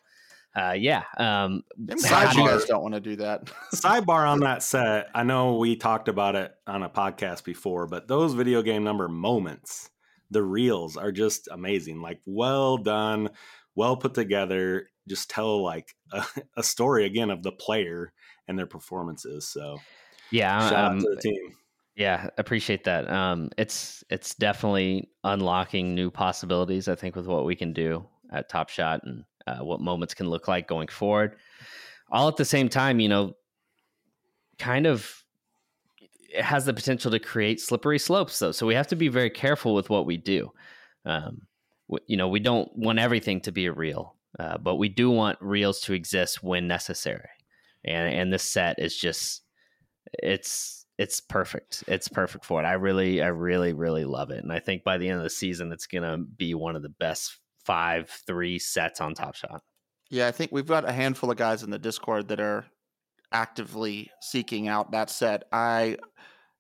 [SPEAKER 2] uh, yeah, um,
[SPEAKER 1] I'm you guys don't want to do that.
[SPEAKER 3] Sidebar on that set. I know we talked about it on a podcast before, but those video game number moments, the reels are just amazing. Like well done, well put together. Just tell like a, a story again of the player and their performances. So
[SPEAKER 2] yeah,
[SPEAKER 3] shout
[SPEAKER 2] um,
[SPEAKER 3] out to the team.
[SPEAKER 2] Yeah, appreciate that. Um, it's it's definitely unlocking new possibilities. I think with what we can do at Top Shot and uh, what moments can look like going forward. All at the same time, you know, kind of it has the potential to create slippery slopes, though. So we have to be very careful with what we do. Um, w- you know, we don't want everything to be a reel, uh, but we do want reels to exist when necessary. And and this set is just it's it's perfect. It's perfect for it. I really, I really, really love it. And I think by the end of the season, it's gonna be one of the best five three sets on Top Shot.
[SPEAKER 1] Yeah, I think we've got a handful of guys in the Discord that are actively seeking out that set. I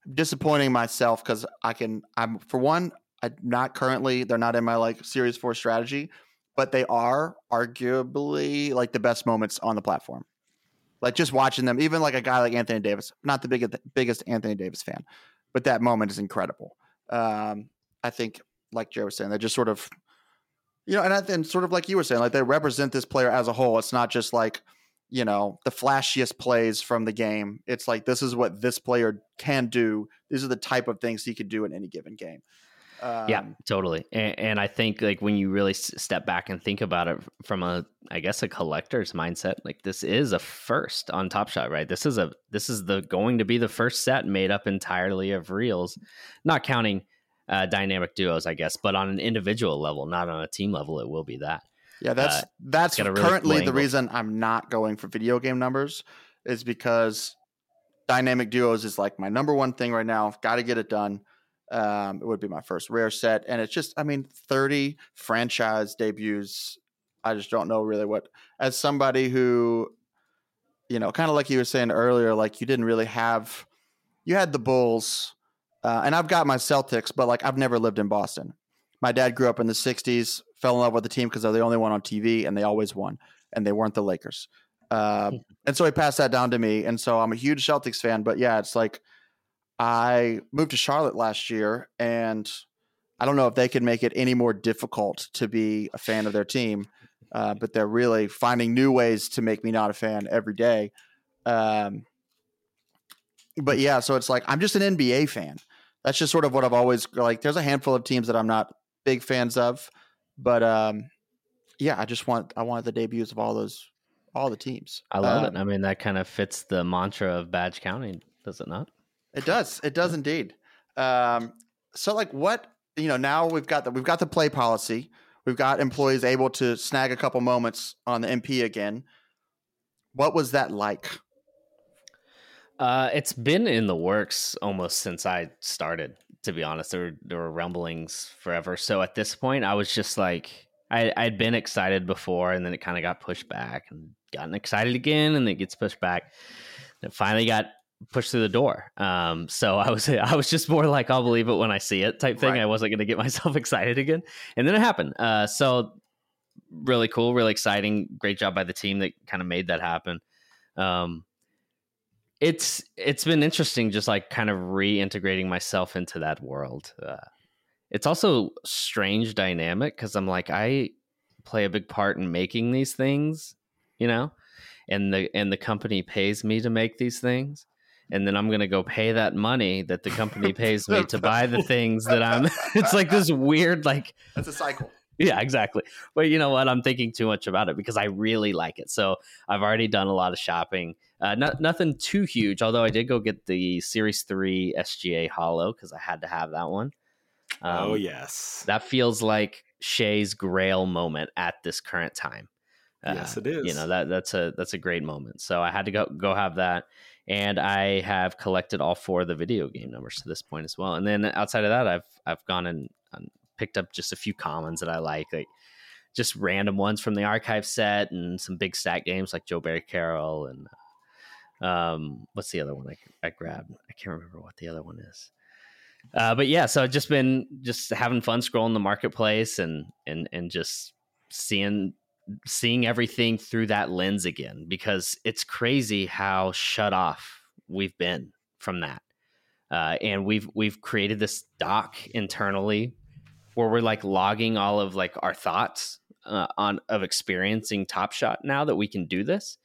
[SPEAKER 1] am disappointing myself because I can. I'm for one. I'm not currently. They're not in my like Series Four strategy, but they are arguably like the best moments on the platform. Like just watching them, even like a guy like Anthony Davis. Not the biggest biggest Anthony Davis fan, but that moment is incredible. Um, I think, like Joe was saying, they just sort of you know, and I then sort of like you were saying, like they represent this player as a whole. It's not just like, you know, the flashiest plays from the game. It's like this is what this player can do. These are the type of things he could do in any given game. Um,
[SPEAKER 2] yeah, totally. And, and I think like when you really s- step back and think about it from a, I guess a collector's mindset, like this is a first on Top Shot, right? This is a this is the going to be the first set made up entirely of reels, not counting uh, dynamic duos, I guess, but on an individual level, not on a team level, it will be that.
[SPEAKER 1] Yeah, that's
[SPEAKER 2] Uh,
[SPEAKER 1] that's
[SPEAKER 2] really
[SPEAKER 1] currently the
[SPEAKER 2] angle.
[SPEAKER 1] reason I'm not going for video game numbers is because dynamic duos is like my number one thing right now. Got to get it done. Um, it would be my first rare set, and it's just I mean, 30 franchise debuts. I just don't know really what. As somebody who, you know, kind of like you were saying earlier, like you didn't really have, you had the Bulls, uh, and I've got my Celtics, but like I've never lived in Boston my dad grew up in the 60s fell in love with the team because they're the only one on tv and they always won and they weren't the Lakers. Uh, and so he passed that down to me. And so I'm a huge Celtics fan. But yeah, it's like I moved to Charlotte last year, and I don't know if they can make it any more difficult to be a fan of their team. Uh, but they're really finding new ways to make me not a fan every day. Um, but yeah, so it's like I'm just an NBA fan. That's just sort of what I've always like. There's a handful of teams that I'm not big fans of, but um, yeah, I just want I wanted the debuts of all those all the teams.
[SPEAKER 2] I love
[SPEAKER 1] Um,
[SPEAKER 2] it. I mean, that kind of fits the mantra of Badge County, does it not?
[SPEAKER 1] It does. It does indeed. Um, so like what you know now we've got the we've got the play policy. We've got employees able to snag a couple moments on the MP again. What was that like?
[SPEAKER 2] Uh, it's been in the works almost since I started. To be honest, there were, there were rumblings forever. So at this point, I was just like, I I'd been excited before, and then it kind of got pushed back, and gotten excited again, and it gets pushed back. And it finally got pushed through the door. Um, so I was I was just more like, I'll believe it when I see it type thing.
[SPEAKER 1] Right.
[SPEAKER 2] I wasn't going to get myself excited again, and then it happened. Uh, so really cool, really exciting. Great job by the team that kind of made that happen. Um, it's it's been interesting just like kind of reintegrating myself into that world uh, it's also strange dynamic because i'm like i play a big part in making these things you know and the and the company pays me to make these things and then i'm going to go pay that money that the company pays me to buy the things that i'm it's like this weird like
[SPEAKER 1] That's a cycle.
[SPEAKER 2] Yeah, exactly. But you know what? I'm thinking too much about it because I really like it. So I've already done a lot of shopping. Uh, not nothing too huge, although I did go get the Series Three SGA Holo because I had to have that one.
[SPEAKER 3] oh
[SPEAKER 2] Um,
[SPEAKER 3] yes,
[SPEAKER 2] that feels like Shai's Grail moment at this current time. Uh,
[SPEAKER 3] yes, it is.
[SPEAKER 2] You know that that's a that's a great moment. So I had to go go have that, and I have collected all four of the video game numbers to this point as well. And then outside of that, I've I've gone and picked up just a few commons that I like, like just random ones from the archive set, and some big stat games like Joe Barry Carroll and um, what's the other one I, I grabbed? I can't remember what the other one is. Uh, but yeah, so I've just been just having fun scrolling the marketplace and and and just seeing seeing everything through that lens again because it's crazy how shut off we've been from that. Uh, and we've we've created this doc internally where we're like logging all of like our thoughts uh, on of experiencing Top Shot now that we can do this.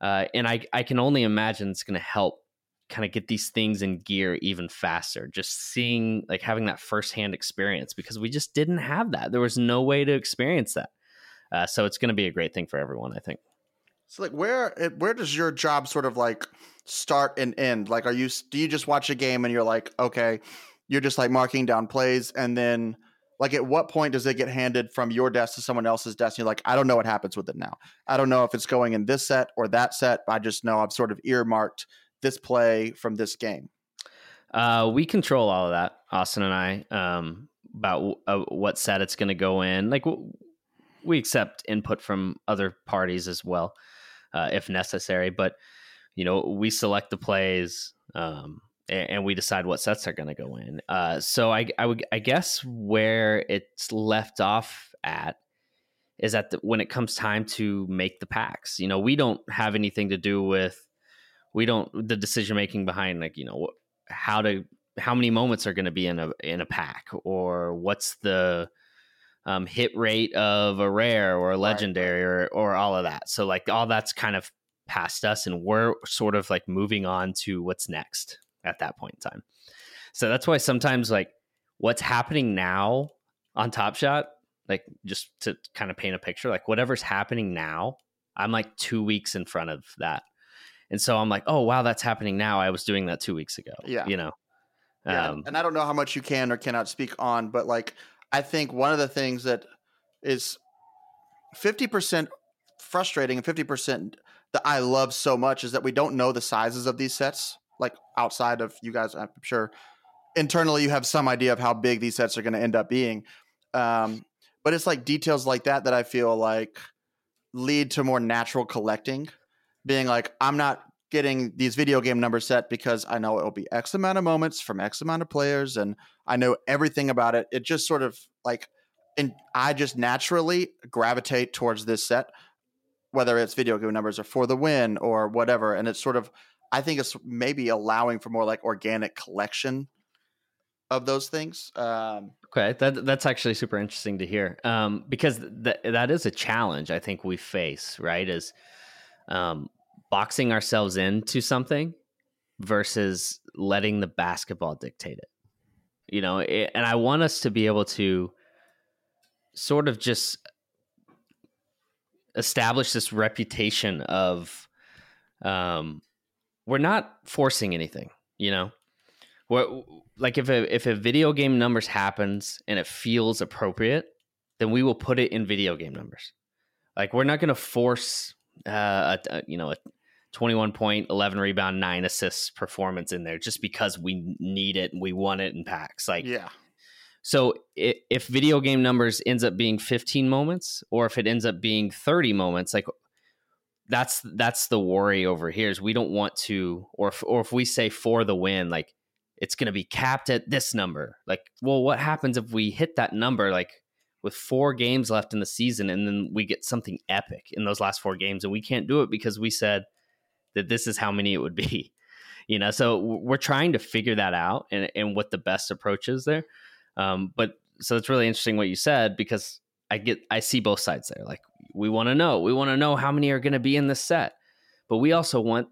[SPEAKER 2] Uh, and I I can only imagine it's going to help kind of get these things in gear even faster. Just seeing like having that firsthand experience because we just didn't have that. There was no way to experience that. Uh, so it's going to be a great thing for everyone, I think.
[SPEAKER 1] So like where where does your job sort of like start and end? Like are you do you just watch a game and you're like, okay, you're just like marking down plays and then like at what point does it get handed from your desk to someone else's desk? And you're like, I don't know what happens with it now. I don't know if it's going in this set or that set. I just know I've sort of earmarked this play from this game.
[SPEAKER 2] Uh, we control all of that, Austin and I, um, about uh, what set it's going to go in. Like w- we accept input from other parties as well, uh, if necessary. But you know, we select the plays, um, and, we decide what sets are going to go in. Uh, so I, I would, I guess, where it's left off at is that the, when it comes time to make the packs, you know, we don't have anything to do with we don't the decision making behind like you know how to how many moments are going to be in a in a pack or what's the um, hit rate of a rare or a legendary or or all of that. So like all that's kind of past us and we're sort of like moving on to what's next at that point in time so that's why sometimes like what's happening now on top shot like just to kind of paint a picture like whatever's happening now i'm like two weeks in front of that and so I'm like, oh wow, that's happening now. I was doing that two weeks ago.
[SPEAKER 1] Yeah.
[SPEAKER 2] you know.
[SPEAKER 1] Yeah,
[SPEAKER 2] Um,
[SPEAKER 1] and I don't know how much you can or cannot speak on, but like I think one of the things that is fifty percent frustrating and fifty percent that I love so much is that we don't know the sizes of these sets. Like outside of you guys, I'm sure internally you have some idea of how big these sets are going to end up being. Um, but it's like details like that that I feel like lead to more natural collecting. Being like, I'm not getting these video game numbers set because I know it will be X amount of moments from X amount of players and I know everything about it. It just sort of like, and I just naturally gravitate towards this set whether it's video game numbers or for the win or whatever. And it's sort of, I think it's maybe allowing for more like organic collection of those things. Um,
[SPEAKER 2] okay, that that's actually super interesting to hear um, because that that is a challenge I think we face. Right, is um, boxing ourselves into something versus letting the basketball dictate it. You know, it, and I want us to be able to sort of just establish this reputation of um, we're not forcing anything. You know, what like if a if a video game numbers happens and it feels appropriate, then we will put it in video game numbers. Like we're not going to force uh, a, a, you know a 21 point 11 rebound 9 assists performance in there just because we need it and we want it in packs like
[SPEAKER 1] yeah
[SPEAKER 2] so if video game numbers ends up being 15 moments or if it ends up being 30 moments like that's that's the worry over here is we don't want to or if, or if we say for the win like it's going to be capped at this number. Like, well, what happens if we hit that number like with four games left in the season and then we get something epic in those last four games and we can't do it because we said that this is how many it would be. You know, so we're trying to figure that out and, and what the best approach is there. Um, but so it's really interesting what you said because I get I see both sides there. Like we want to know, we want to know how many are going to be in this set, but we also want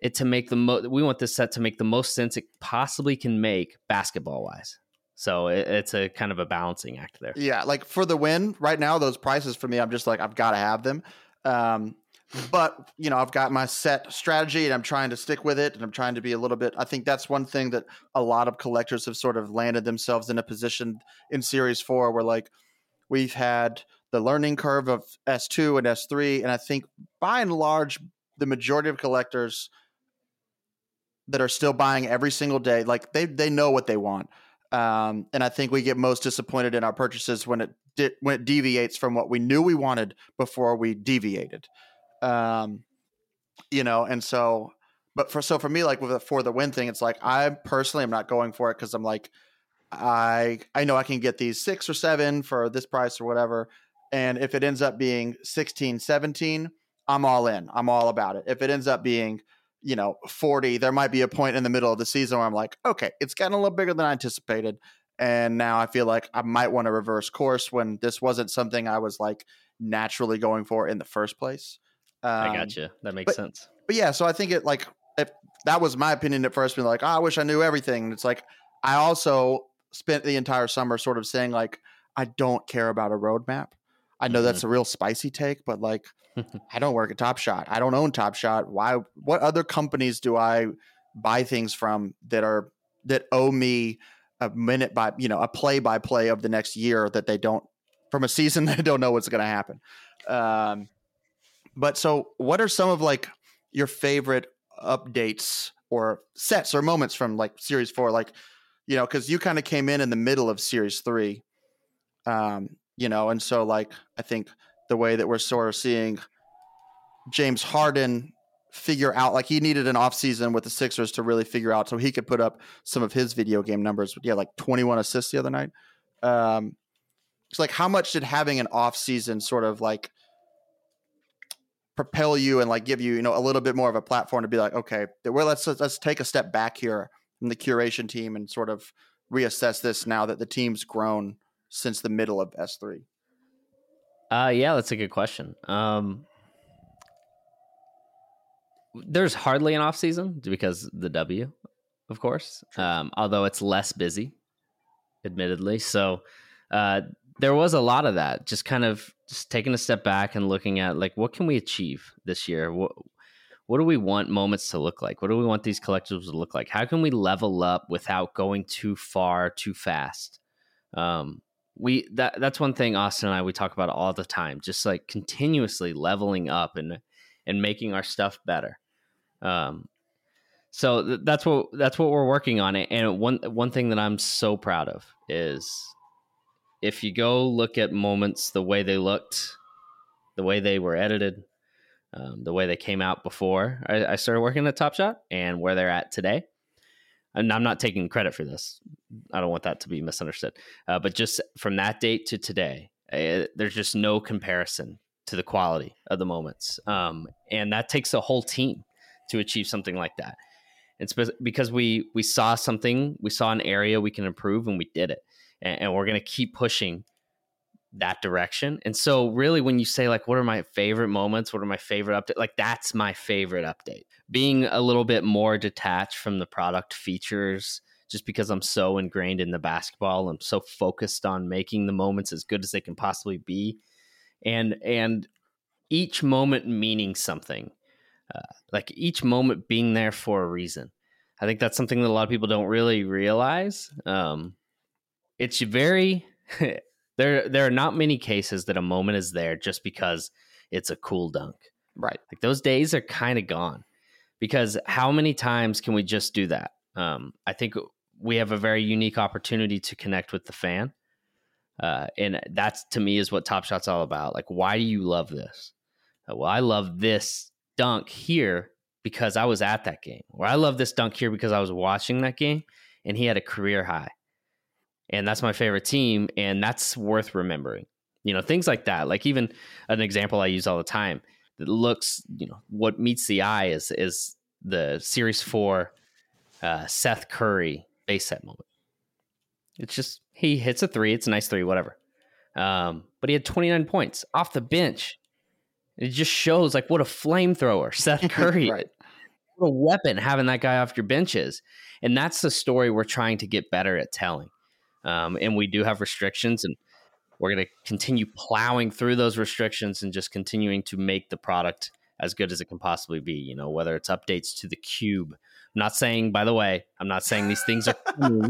[SPEAKER 2] it to make the most. We want this set to make the most sense it possibly can make basketball wise. So it, it's a kind of a balancing act there.
[SPEAKER 1] Yeah, like for the win right now, those prices for me, I'm just like I've got to have them. Um, but you know, I've got my set strategy, and I'm trying to stick with it, and I'm trying to be a little bit. I think that's one thing that a lot of collectors have sort of landed themselves in a position in Series Four, where like we've had the learning curve of S2 and S3, and I think by and large, the majority of collectors that are still buying every single day. Like they they know what they want, um, and I think we get most disappointed in our purchases when it di- when it deviates from what we knew we wanted before we deviated. Um, you know, and so, but for so for me, like with the for the win thing, it's like I personally am not going for it because I'm like. I I know I can get these six or seven for this price or whatever. And if it ends up being 16, 17, I'm all in. I'm all about it. If it ends up being you know, 40, there might be a point in the middle of the season where I'm like, okay, it's getting a little bigger than I anticipated. And now I feel like I might want to reverse course when this wasn't something I was like naturally going for in the first place.
[SPEAKER 2] Um, I got you. That makes
[SPEAKER 1] but,
[SPEAKER 2] sense.
[SPEAKER 1] But yeah, so I think it like if that was my opinion at first, being like, oh, I wish I knew everything. And it's like I also spent the entire summer sort of saying like, I don't care about a roadmap. I know mm-hmm. that's a real spicy take, but like I don't work at Top Shot. I don't own Top Shot. Why? What other companies do I buy things from that are that owe me a minute by you know a play by play of the next year that they don't from a season they don't know what's going to happen. Um, but so, what are some of like your favorite updates or sets or moments from like Series Four? Like, you know, because you kind of came in in the middle of Series Three, um, you know, and so like I think the way that we're sort of seeing James Harden figure out like he needed an offseason with the Sixers to really figure out so he could put up some of his video game numbers. Yeah, like 21 assists the other night. Um it's like how much did having an offseason sort of like propel you and like give you, you know, a little bit more of a platform to be like, okay, well let's let's take a step back here from the curation team and sort of reassess this now that the team's grown since the middle of S3.
[SPEAKER 2] Uh, yeah, that's a good question. Um, there's hardly an off season because the W, of course. Um, although it's less busy, admittedly. So uh, there was a lot of that. Just kind of just taking a step back and looking at like what can we achieve this year. What what do we want moments to look like? What do we want these collectibles to look like? How can we level up without going too far too fast? Um, we that that's one thing Austin and I we talk about all the time, just like continuously leveling up and and making our stuff better. Um, so th- that's what that's what we're working on. And one one thing that I'm so proud of is if you go look at moments the way they looked, the way they were edited, um, the way they came out before I, I started working at Top Shot, and where they're at today and I'm not taking credit for this. I don't want that to be misunderstood. Uh, but just from that date to today, uh, there's just no comparison to the quality of the moments. Um, and that takes a whole team to achieve something like that. It's because we we saw something, we saw an area we can improve, and we did it, and, and we're going to keep pushing that direction. And so, really, when you say like, "What are my favorite moments? What are my favorite update?" Like that's my favorite update. Being a little bit more detached from the product features, just because I'm so ingrained in the basketball, I'm so focused on making the moments as good as they can possibly be, and and each moment meaning something uh, like each moment being there for a reason. I think that's something that a lot of people don't really realize. Um, it's very there. There are not many cases that a moment is there just because it's a cool dunk.
[SPEAKER 1] Right.
[SPEAKER 2] Like those days are kind of gone because how many times can we just do that? Um, I think we have a very unique opportunity to connect with the fan. Uh, and that's to me is what Top Shot's all about. Like, why do you love this? Uh, well, I love this dunk here because I was at that game. Or I love this dunk here because I was watching that game and he had a career high. And that's my favorite team. And that's worth remembering. You know, things like that. Like even an example I use all the time that looks, you know, what meets the eye is is the series four uh, Seth Curry base set moment. It's just he hits a three, it's a nice three, whatever. Um, but he had 29 points off the bench it just shows like what a flamethrower Seth Curry, right. what a weapon having that guy off your benches, and that's the story we're trying to get better at telling. Um, and we do have restrictions, and we're going to continue plowing through those restrictions and just continuing to make the product as good as it can possibly be. You know, whether it's updates to the cube. I'm not saying, by the way, I'm not saying these things are.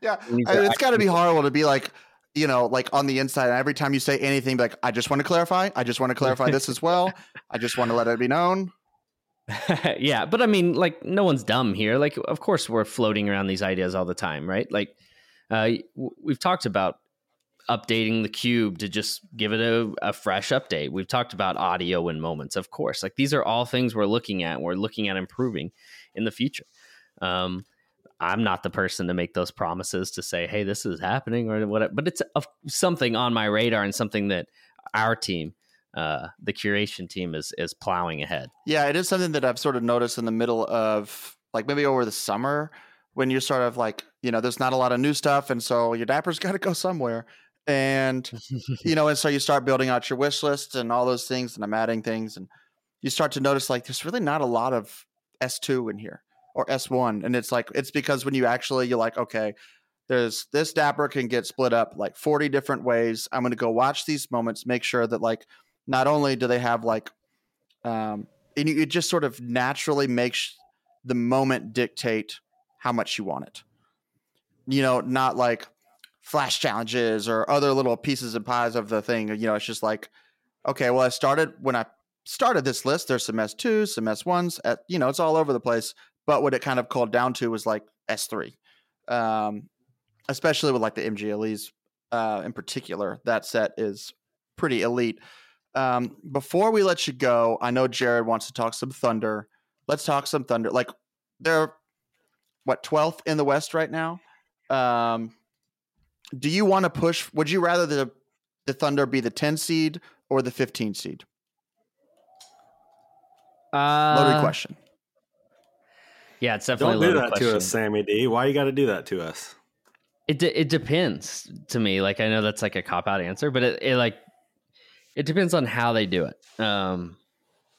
[SPEAKER 1] yeah, I mean, it's got to be horrible to be like, you know, like on the inside, every time you say anything, like, I just want to clarify. I just want to clarify this as well. I just want to let it be known.
[SPEAKER 2] yeah, but I mean, like, no one's dumb here. Like, of course, we're floating around these ideas all the time, right? Like, uh, we've talked about updating the cube to just give it a, a, fresh update. We've talked about audio and moments, of course. Like, these are all things we're looking at. We're looking at improving in the future. Um, I'm not the person to make those promises to say, "Hey, this is happening" or whatever. But it's a, something on my radar and something that our team, uh, the curation team, is is plowing ahead.
[SPEAKER 1] Yeah, it is something that I've sort of noticed in the middle of like maybe over the summer when you're sort of like you know there's not a lot of new stuff, and so your Dapper's got to go somewhere. And you know, and so you start building out your wish list and all those things, and I'm adding things, and you start to notice like there's really not a lot of S2 in here or S1. And it's like, it's because when you actually, you're like, okay, there's this dapper can get split up like 40 different ways. I'm going to go watch these moments, make sure that like, not only do they have like, um, and you, it just sort of naturally makes the moment dictate how much you want it. You know, not like flash challenges or other little pieces and pies of the thing. You know, it's just like, okay, well, I started when I started this list. There's some S2s, some S1s. At, you know, it's all over the place. But what it kind of called down to was like S3, um, especially with like the MGLEs uh, in particular. That set is pretty elite. Um, before we let you go, I know Jared wants to talk some Thunder. Let's talk some Thunder. Like they're what 12th in the West right now. Um, do you want to push? Would you rather the the Thunder be the 10 seed or the 15 seed?
[SPEAKER 2] Uh,
[SPEAKER 1] Loaded question.
[SPEAKER 2] Yeah, it's definitely
[SPEAKER 3] don't do that
[SPEAKER 2] question.
[SPEAKER 3] to us, Sammy D. Why you got to do that to us?
[SPEAKER 2] It de- it depends to me. Like I know that's like a cop out answer, but it, it like it depends on how they do it. Um,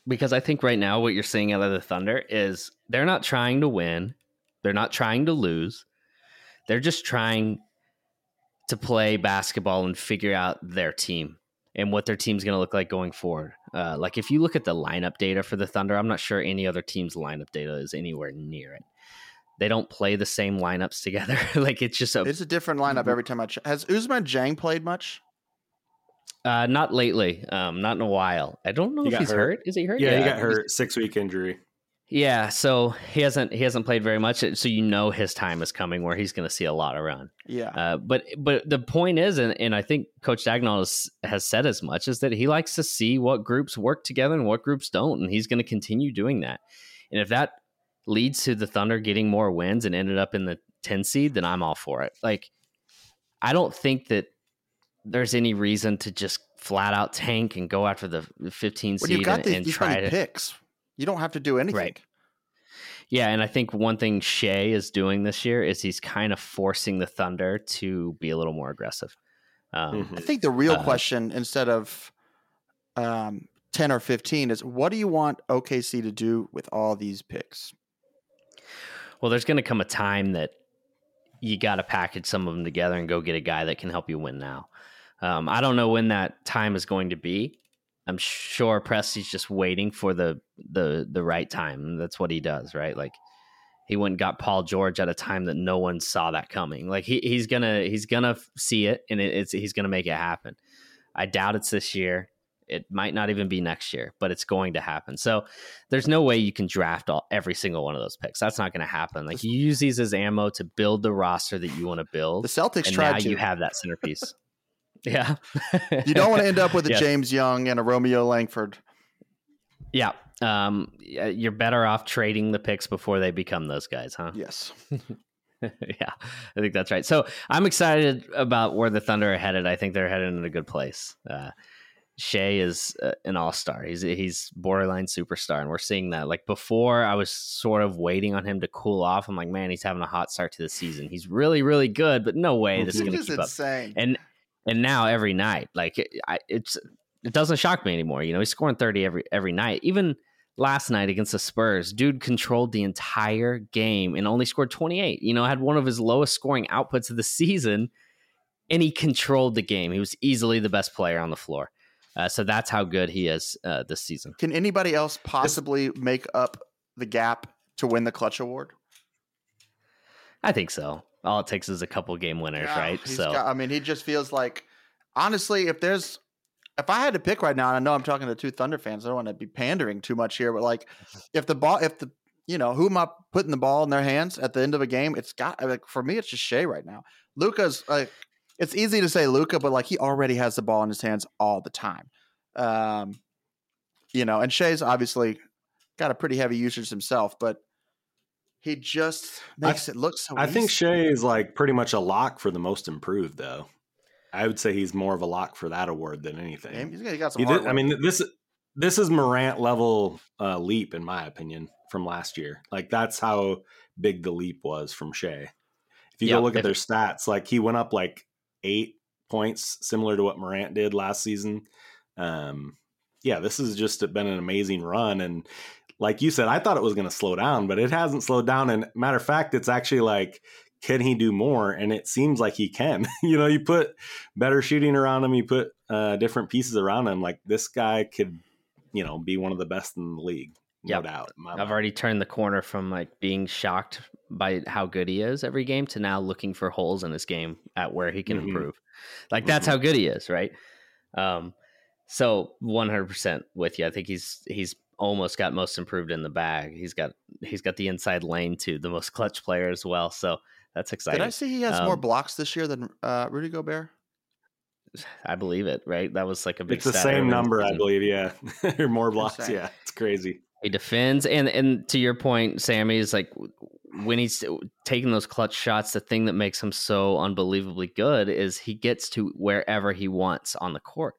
[SPEAKER 2] because I think right now what you're seeing out of the Thunder is they're not trying to win, they're not trying to lose, they're just trying to play basketball and figure out their team and what their team's going to look like going forward. Uh, like if you look at the lineup data for the Thunder, I'm not sure any other team's lineup data is anywhere near it. They don't play the same lineups together. like it's just a
[SPEAKER 1] it's a different lineup mm-hmm. every time I ch- has Ousmane Dieng played much.
[SPEAKER 2] Uh, not lately. Um, not in a while. I don't know he if he's hurt. hurt. Is he hurt?
[SPEAKER 3] Yeah, yeah, he got hurt. Six week injury.
[SPEAKER 2] Yeah, so he hasn't he hasn't played very much, so you know his time is coming where he's going to see a lot of run.
[SPEAKER 1] Yeah,
[SPEAKER 2] uh, but but the point is, and, and I think Coach Daigneault has, has said as much, is that he likes to see what groups work together and what groups don't, and he's going to continue doing that. And if that leads to the Thunder getting more wins and ended up in the ten seed, then I'm all for it. Like, I don't think that there's any reason to just flat out tank and go after the 15
[SPEAKER 1] when
[SPEAKER 2] seed
[SPEAKER 1] got
[SPEAKER 2] and, and try to
[SPEAKER 1] picks, you don't have to do anything.
[SPEAKER 2] Right. Yeah, and I think one thing Shai is doing this year is he's kind of forcing the Thunder to be a little more aggressive. Um,
[SPEAKER 3] Mhm.
[SPEAKER 1] I think the real
[SPEAKER 2] Uh,
[SPEAKER 1] question, instead of um, ten or fifteen, is what do you want OKC to do with all these picks?
[SPEAKER 2] Well, there's going to come a time that you got to package some of them together and go get a guy that can help you win now. Um, I don't know when that time is going to be. I'm sure Presti's just waiting for the the the right time. That's what he does, right? Like he went and got Paul George at a time that no one saw that coming. Like he, he's gonna he's gonna see it and it, it's he's gonna make it happen. I doubt it's this year. It might not even be next year, but it's going to happen. So there's no way you can draft all every single one of those picks. That's not going to happen. Like you use these as ammo to build the roster that you want to build,
[SPEAKER 1] The Celtics
[SPEAKER 2] and
[SPEAKER 1] tried
[SPEAKER 2] now
[SPEAKER 1] to.
[SPEAKER 2] you have that centerpiece. Yeah,
[SPEAKER 1] you don't want to end up with a
[SPEAKER 2] Yes.
[SPEAKER 1] James Young and a Romeo Langford.
[SPEAKER 2] Yeah, um, you're better off trading the picks before they become those guys, huh?
[SPEAKER 1] Yes.
[SPEAKER 2] yeah, I think that's right. So I'm excited about where the Thunder are headed. I think they're headed in a good place. Uh, Shai is uh, an all star. He's he's borderline superstar, and we're seeing that. Like before, I was sort of waiting on him to cool off. I'm like, man, he's having a hot start to the season. He's really really good, but no way this is going to keep up.
[SPEAKER 1] insane.
[SPEAKER 2] And and now every night, like it, I, it's it doesn't shock me anymore. You know, he's scoring 30 every every night. Even last night against the Spurs, dude controlled the entire game and only scored 28. You know, had one of his lowest scoring outputs of the season, and he controlled the game. He was easily the best player on the floor. Uh, so that's how good he is uh, this season.
[SPEAKER 1] Can anybody else possibly make up the gap to win the clutch award?
[SPEAKER 2] I think so. All it takes is a couple game winners,
[SPEAKER 1] Yeah,
[SPEAKER 2] right? So
[SPEAKER 1] got- I mean, he just feels like, honestly, if there's, if I had to pick right now, and I know I'm talking to two Thunder fans, I don't want to be pandering too much here, but like, if the ball, if the, you know, who am I putting the ball in their hands at the end of a game? It's got like for me, it's just Shai right now. Luka's like, it's easy to say Luka, but like he already has the ball in his hands all the time. Um, you know, and Shai's obviously got a pretty heavy usage himself, but he just makes it look so.
[SPEAKER 3] I think
[SPEAKER 1] easy.
[SPEAKER 3] Shai is like pretty much a lock for the most improved, though. I would say he's more of a lock for that award than anything.
[SPEAKER 1] Yeah, he's got, he got some
[SPEAKER 3] He did- I mean, this this is Morant level uh, leap in my opinion from last year. Like that's how big the leap was from Shai. If you
[SPEAKER 2] Yeah,
[SPEAKER 3] go look at their stats, like he went up like eight points, similar to what Morant did last season. Um, yeah, this has just been an amazing run, and like you said, I thought it was going to slow down, but it hasn't slowed down. And matter of fact, it's actually like, can he do more? And it seems like he can. you know, you put better shooting around him, you put uh, different pieces around him. Like this guy could, you know, be one of the best in the league, no
[SPEAKER 2] Yep.
[SPEAKER 3] doubt.
[SPEAKER 2] I've
[SPEAKER 3] mind.
[SPEAKER 2] already turned the corner from like being shocked by how good he is every game to now looking for holes in his game at where he can
[SPEAKER 3] Mhm.
[SPEAKER 2] improve. Like that's
[SPEAKER 3] Mhm.
[SPEAKER 2] how good he is, right? Um, so 100% with you. I think he's he's almost got most improved in the bag. He's got he's got the inside lane too, the most clutch player as well. So that's exciting.
[SPEAKER 1] Did I see he has more
[SPEAKER 2] Um,
[SPEAKER 1] blocks this year than uh, Rudy Gobert?
[SPEAKER 2] I believe it, right? That was like a big
[SPEAKER 3] It's the
[SPEAKER 2] stat
[SPEAKER 3] same
[SPEAKER 2] early in
[SPEAKER 3] number, I believe. Yeah, or more blocks.
[SPEAKER 1] Insane.
[SPEAKER 3] Yeah, it's crazy.
[SPEAKER 2] He defends, and and to your point, Sammy is like when he's taking those clutch shots. The thing that makes him so unbelievably good is he gets to wherever he wants on the court,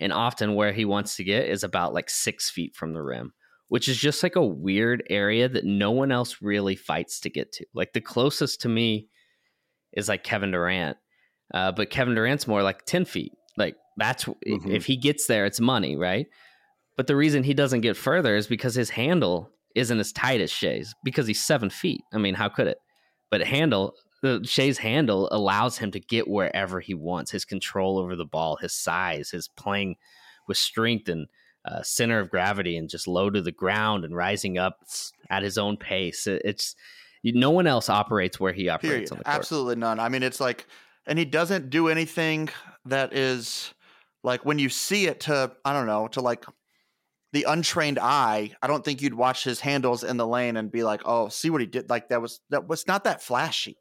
[SPEAKER 2] and often where he wants to get is about like six feet from the rim, which is just like a weird area that no one else really fights to get to. Like the closest to me is like Kevin Durant, uh, but Kevin Durant's more like ten feet. Like that's
[SPEAKER 3] Mhm.
[SPEAKER 2] if he gets there, it's money, right? But the reason he doesn't get further is because his handle isn't as tight as Shai's because he's seven feet. I mean, how could it? But handle, the Shai's handle allows him to get wherever he wants. His control over the ball, his size, his playing with strength and uh, center of gravity, and just low to the ground and rising up at his own pace. It- It's no one else operates where he operates
[SPEAKER 1] Period.
[SPEAKER 2] on the court.
[SPEAKER 1] Absolutely none. I mean, it's like, and he doesn't do anything that is like when you see it to, I don't know, to like the untrained eye. I don't think you'd watch his handles in the lane and be like, oh, see what he did. Like that was, that was not that flashy.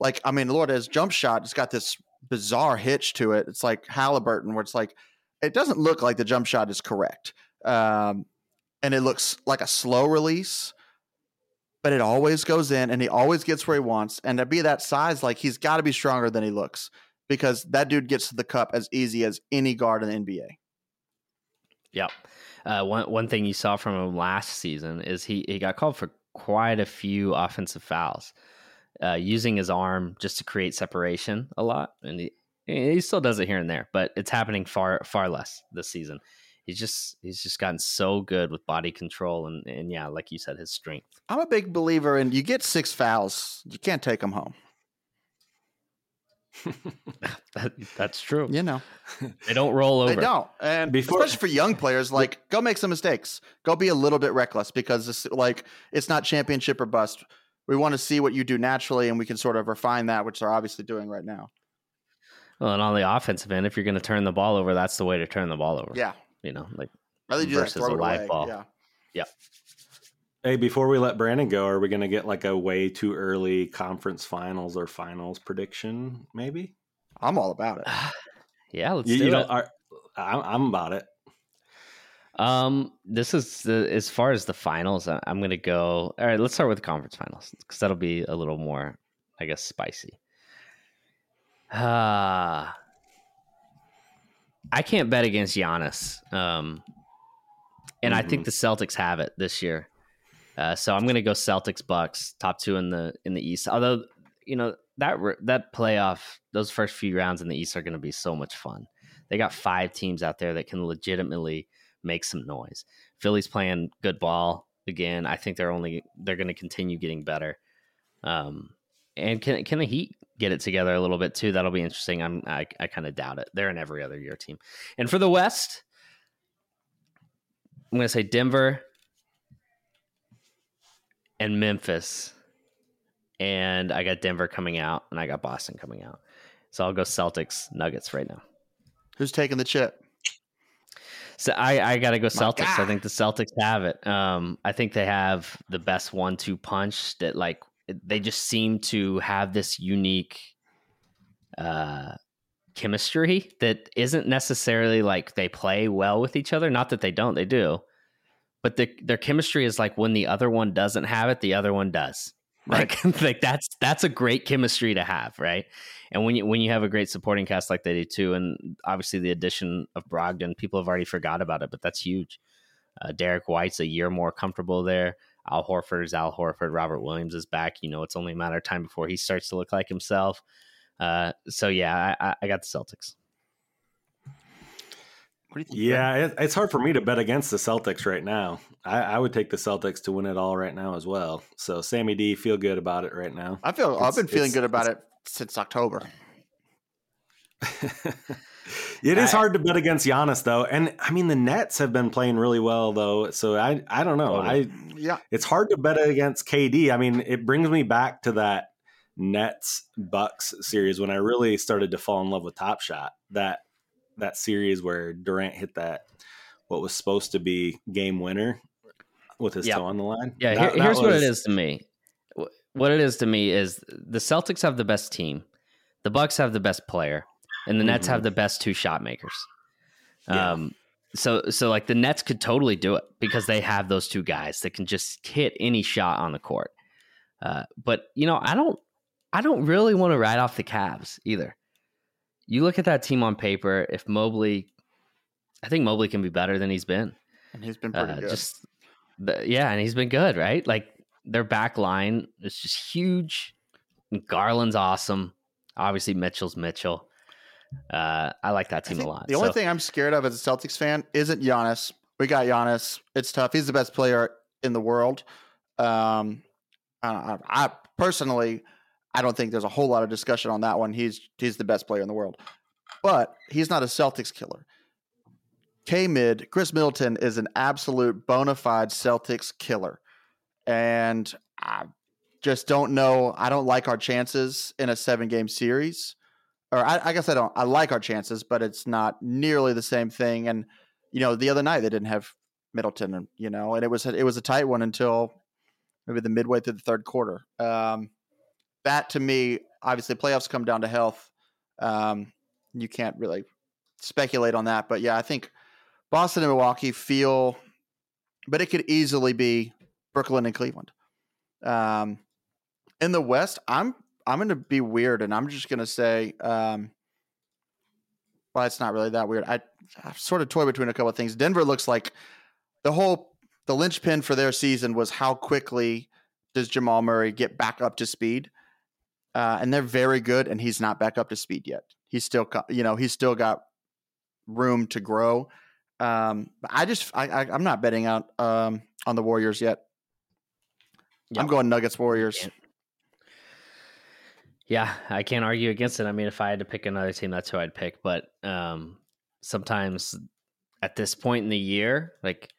[SPEAKER 1] Like, I mean, Lord, his jump shot, it's got this bizarre hitch to it. It's like Halliburton, where it's like, it doesn't look like the jump shot is correct. Um, and it looks like a slow release but it always goes in and he always gets where he wants. And to be that size, like he's got to be stronger than he looks because that dude gets to the cup as easy as any guard in the NBA.
[SPEAKER 2] Yep. Uh, one one thing you saw from him last season is he he got called for quite a few offensive fouls, uh, using his arm just to create separation a lot, and he he still does it here and there, but it's happening far far less this season. He's just he's just gotten so good with body control and and yeah, like you said, his strength.
[SPEAKER 1] I'm a big believer in you get six fouls, you can't take them home.
[SPEAKER 2] that, that's true.
[SPEAKER 1] You know,
[SPEAKER 2] they don't roll over.
[SPEAKER 1] They don't, and Before, especially for young players, like go make some mistakes, go be a little bit reckless because it's like it's not championship or bust. We want to see what you do naturally, and we can sort of refine that, which they're obviously doing right now.
[SPEAKER 2] Well, and on the offensive end, if you're going to turn the ball over, that's the way to turn the ball over.
[SPEAKER 1] Yeah,
[SPEAKER 2] you know, like
[SPEAKER 1] Rather versus a live away. ball. Yeah.
[SPEAKER 2] Yep.
[SPEAKER 3] Hey, before we let Brandon go, are we going to get like a way too early conference finals or finals prediction? Maybe.
[SPEAKER 1] I'm all about it.
[SPEAKER 2] yeah, let's you, do you it. Know, are,
[SPEAKER 3] I'm, I'm about it.
[SPEAKER 2] Um, this is the as far as the finals. I'm to go. All right, let's start with the conference finals because that'll be a little more, I guess, spicy. Ah, uh, I can't bet against Giannis. Um, and mm-hmm. I think mm-hmm. the Celtics have it this year. Uh, so I'm to go Celtics Bucks top two in the in the East. Although you know that that playoff those first few rounds in the East are to be so much fun. They got five teams out there that can legitimately make some noise. Philly's playing good ball again. I think they're only they're going to continue getting better. Um, and can can the Heat get it together a little bit too? That'll be interesting. I'm I, I kind of doubt it. They're an every other year team. And for the West, I'm going to say Denver, and Memphis. And I got Denver coming out and I got Boston coming out. So I'll go Celtics Nuggets right now.
[SPEAKER 1] Who's taking the chip?
[SPEAKER 2] So I, I got to go Celtics. I think the Celtics have it. Um, I think they have the best one-two punch that like they just seem to have this unique uh, chemistry that isn't necessarily like they play well with each other. Not that they don't, they do but the, their chemistry is like when the other one doesn't have it, the other one does. Right. Like, like that's that's a great chemistry to have, right? And when you when you have a great supporting cast like they do too, and obviously the addition of Brogdon, people have already forgot about it, but that's huge. Uh, Derrick White's a year more comfortable there. Al Horford is Al Horford. Robert Williams is back. You know, it's only a matter of time before he starts to look like himself. Uh, so yeah, I, I got the Celtics.
[SPEAKER 3] Yeah, it, it's hard for me to bet against the Celtics right now. I, I, would take the Celtics to win it all right now as well. So, Sammy D, feel good about it right now.
[SPEAKER 1] I feel it's, I've been feeling good about it since October.
[SPEAKER 3] it is hard to bet against Giannis though, and I mean the Nets have been playing really well though. So I I don't know. I
[SPEAKER 1] yeah,
[SPEAKER 3] it's hard to bet against KD. I mean, it brings me back to that Nets Bucks series when I really started to fall in love with Top Shot. That that series where Durant hit that what was supposed to be game winner with his yep. toe on the line.
[SPEAKER 2] Yeah, that, here's that was... what it is to me. What it is to me is the Celtics have the best team, the Bucks have the best player, and the Nets mm-hmm. have the best two shot makers. Yeah. Um, so so like the Nets could totally do it because they have those two guys that can just hit any shot on the court. Uh, but you know, I don't I don't really want to ride off the Cavs either you look at that team on paper. If Mobley, I think Mobley can be better than he's been,
[SPEAKER 1] and he's been pretty uh, good.
[SPEAKER 2] Just the, yeah, and he's been good, right? Like their back line is just huge. Garland's awesome. Obviously, Mitchell's Mitchell. Uh, I like that team a lot.
[SPEAKER 1] The only thing I'm scared of as a Celtics fan isn't Giannis. We got Giannis. It's tough. He's the best player in the world. Um, I, I personally I don't think there's a whole lot of discussion on that one. He's he's the best player in the world, but he's not a Celtics killer. K mid Khris Middleton is an absolute bona fide Celtics killer, and I just don't know. I don't like our chances in a seven game series, or I, I guess I don't. I like our chances, but it's not nearly the same thing. And you know, the other night they didn't have Middleton, and you know, and it was it was a tight one until maybe the midway through the third quarter. Um, that to me, obviously, playoffs come down to health. Um, you can't really speculate on that, but yeah, I think Boston and Milwaukee feel, but it could easily be Brooklyn and Cleveland. Um, in the West, I'm I'm going to be weird, and I'm just going to say um, well, it's not really that weird. I, I sort of toy between a couple of things. Denver looks like the whole the linchpin for their season was how quickly does Jamal Murray get back up to speed, uh, and they're very good, and he's not back up to speed yet. He's still, you know, he's still got room to grow. Um, I just, I, I, am not betting out um, on the Warriors yet. Yep. I'm going Nuggets Warriors.
[SPEAKER 2] Yeah, I can't argue against it. I mean, if I had to pick another team, that's who I'd pick. But um, sometimes at this point in the year, like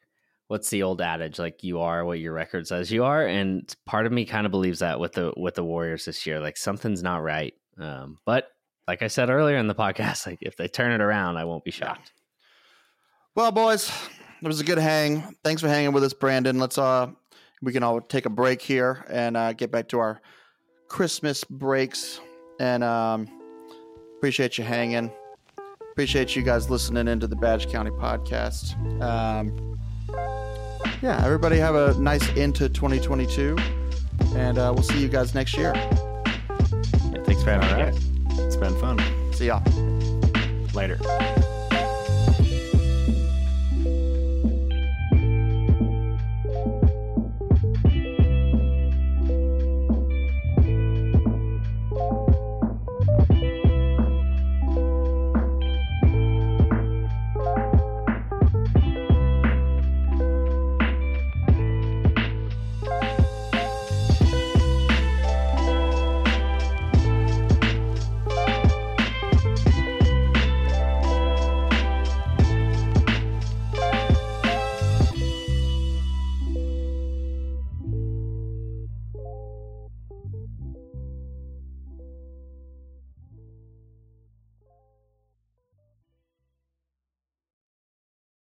[SPEAKER 2] what's the old adage like you are what your record says you are and part of me kind of believes that with the with the warriors this year like something's not right um, but like i said earlier in the podcast like if they turn it around i won't be shocked
[SPEAKER 1] well boys it was a good hang thanks for hanging with us brandon let's uh we can all take a break here and uh, get back to our christmas breaks and um appreciate you hanging appreciate you guys listening into the badge county podcast um yeah, everybody have a nice into 2022, and uh, we'll see you guys next year.
[SPEAKER 2] Yeah, thanks for having me.
[SPEAKER 3] It's been fun.
[SPEAKER 1] See y'all
[SPEAKER 3] later.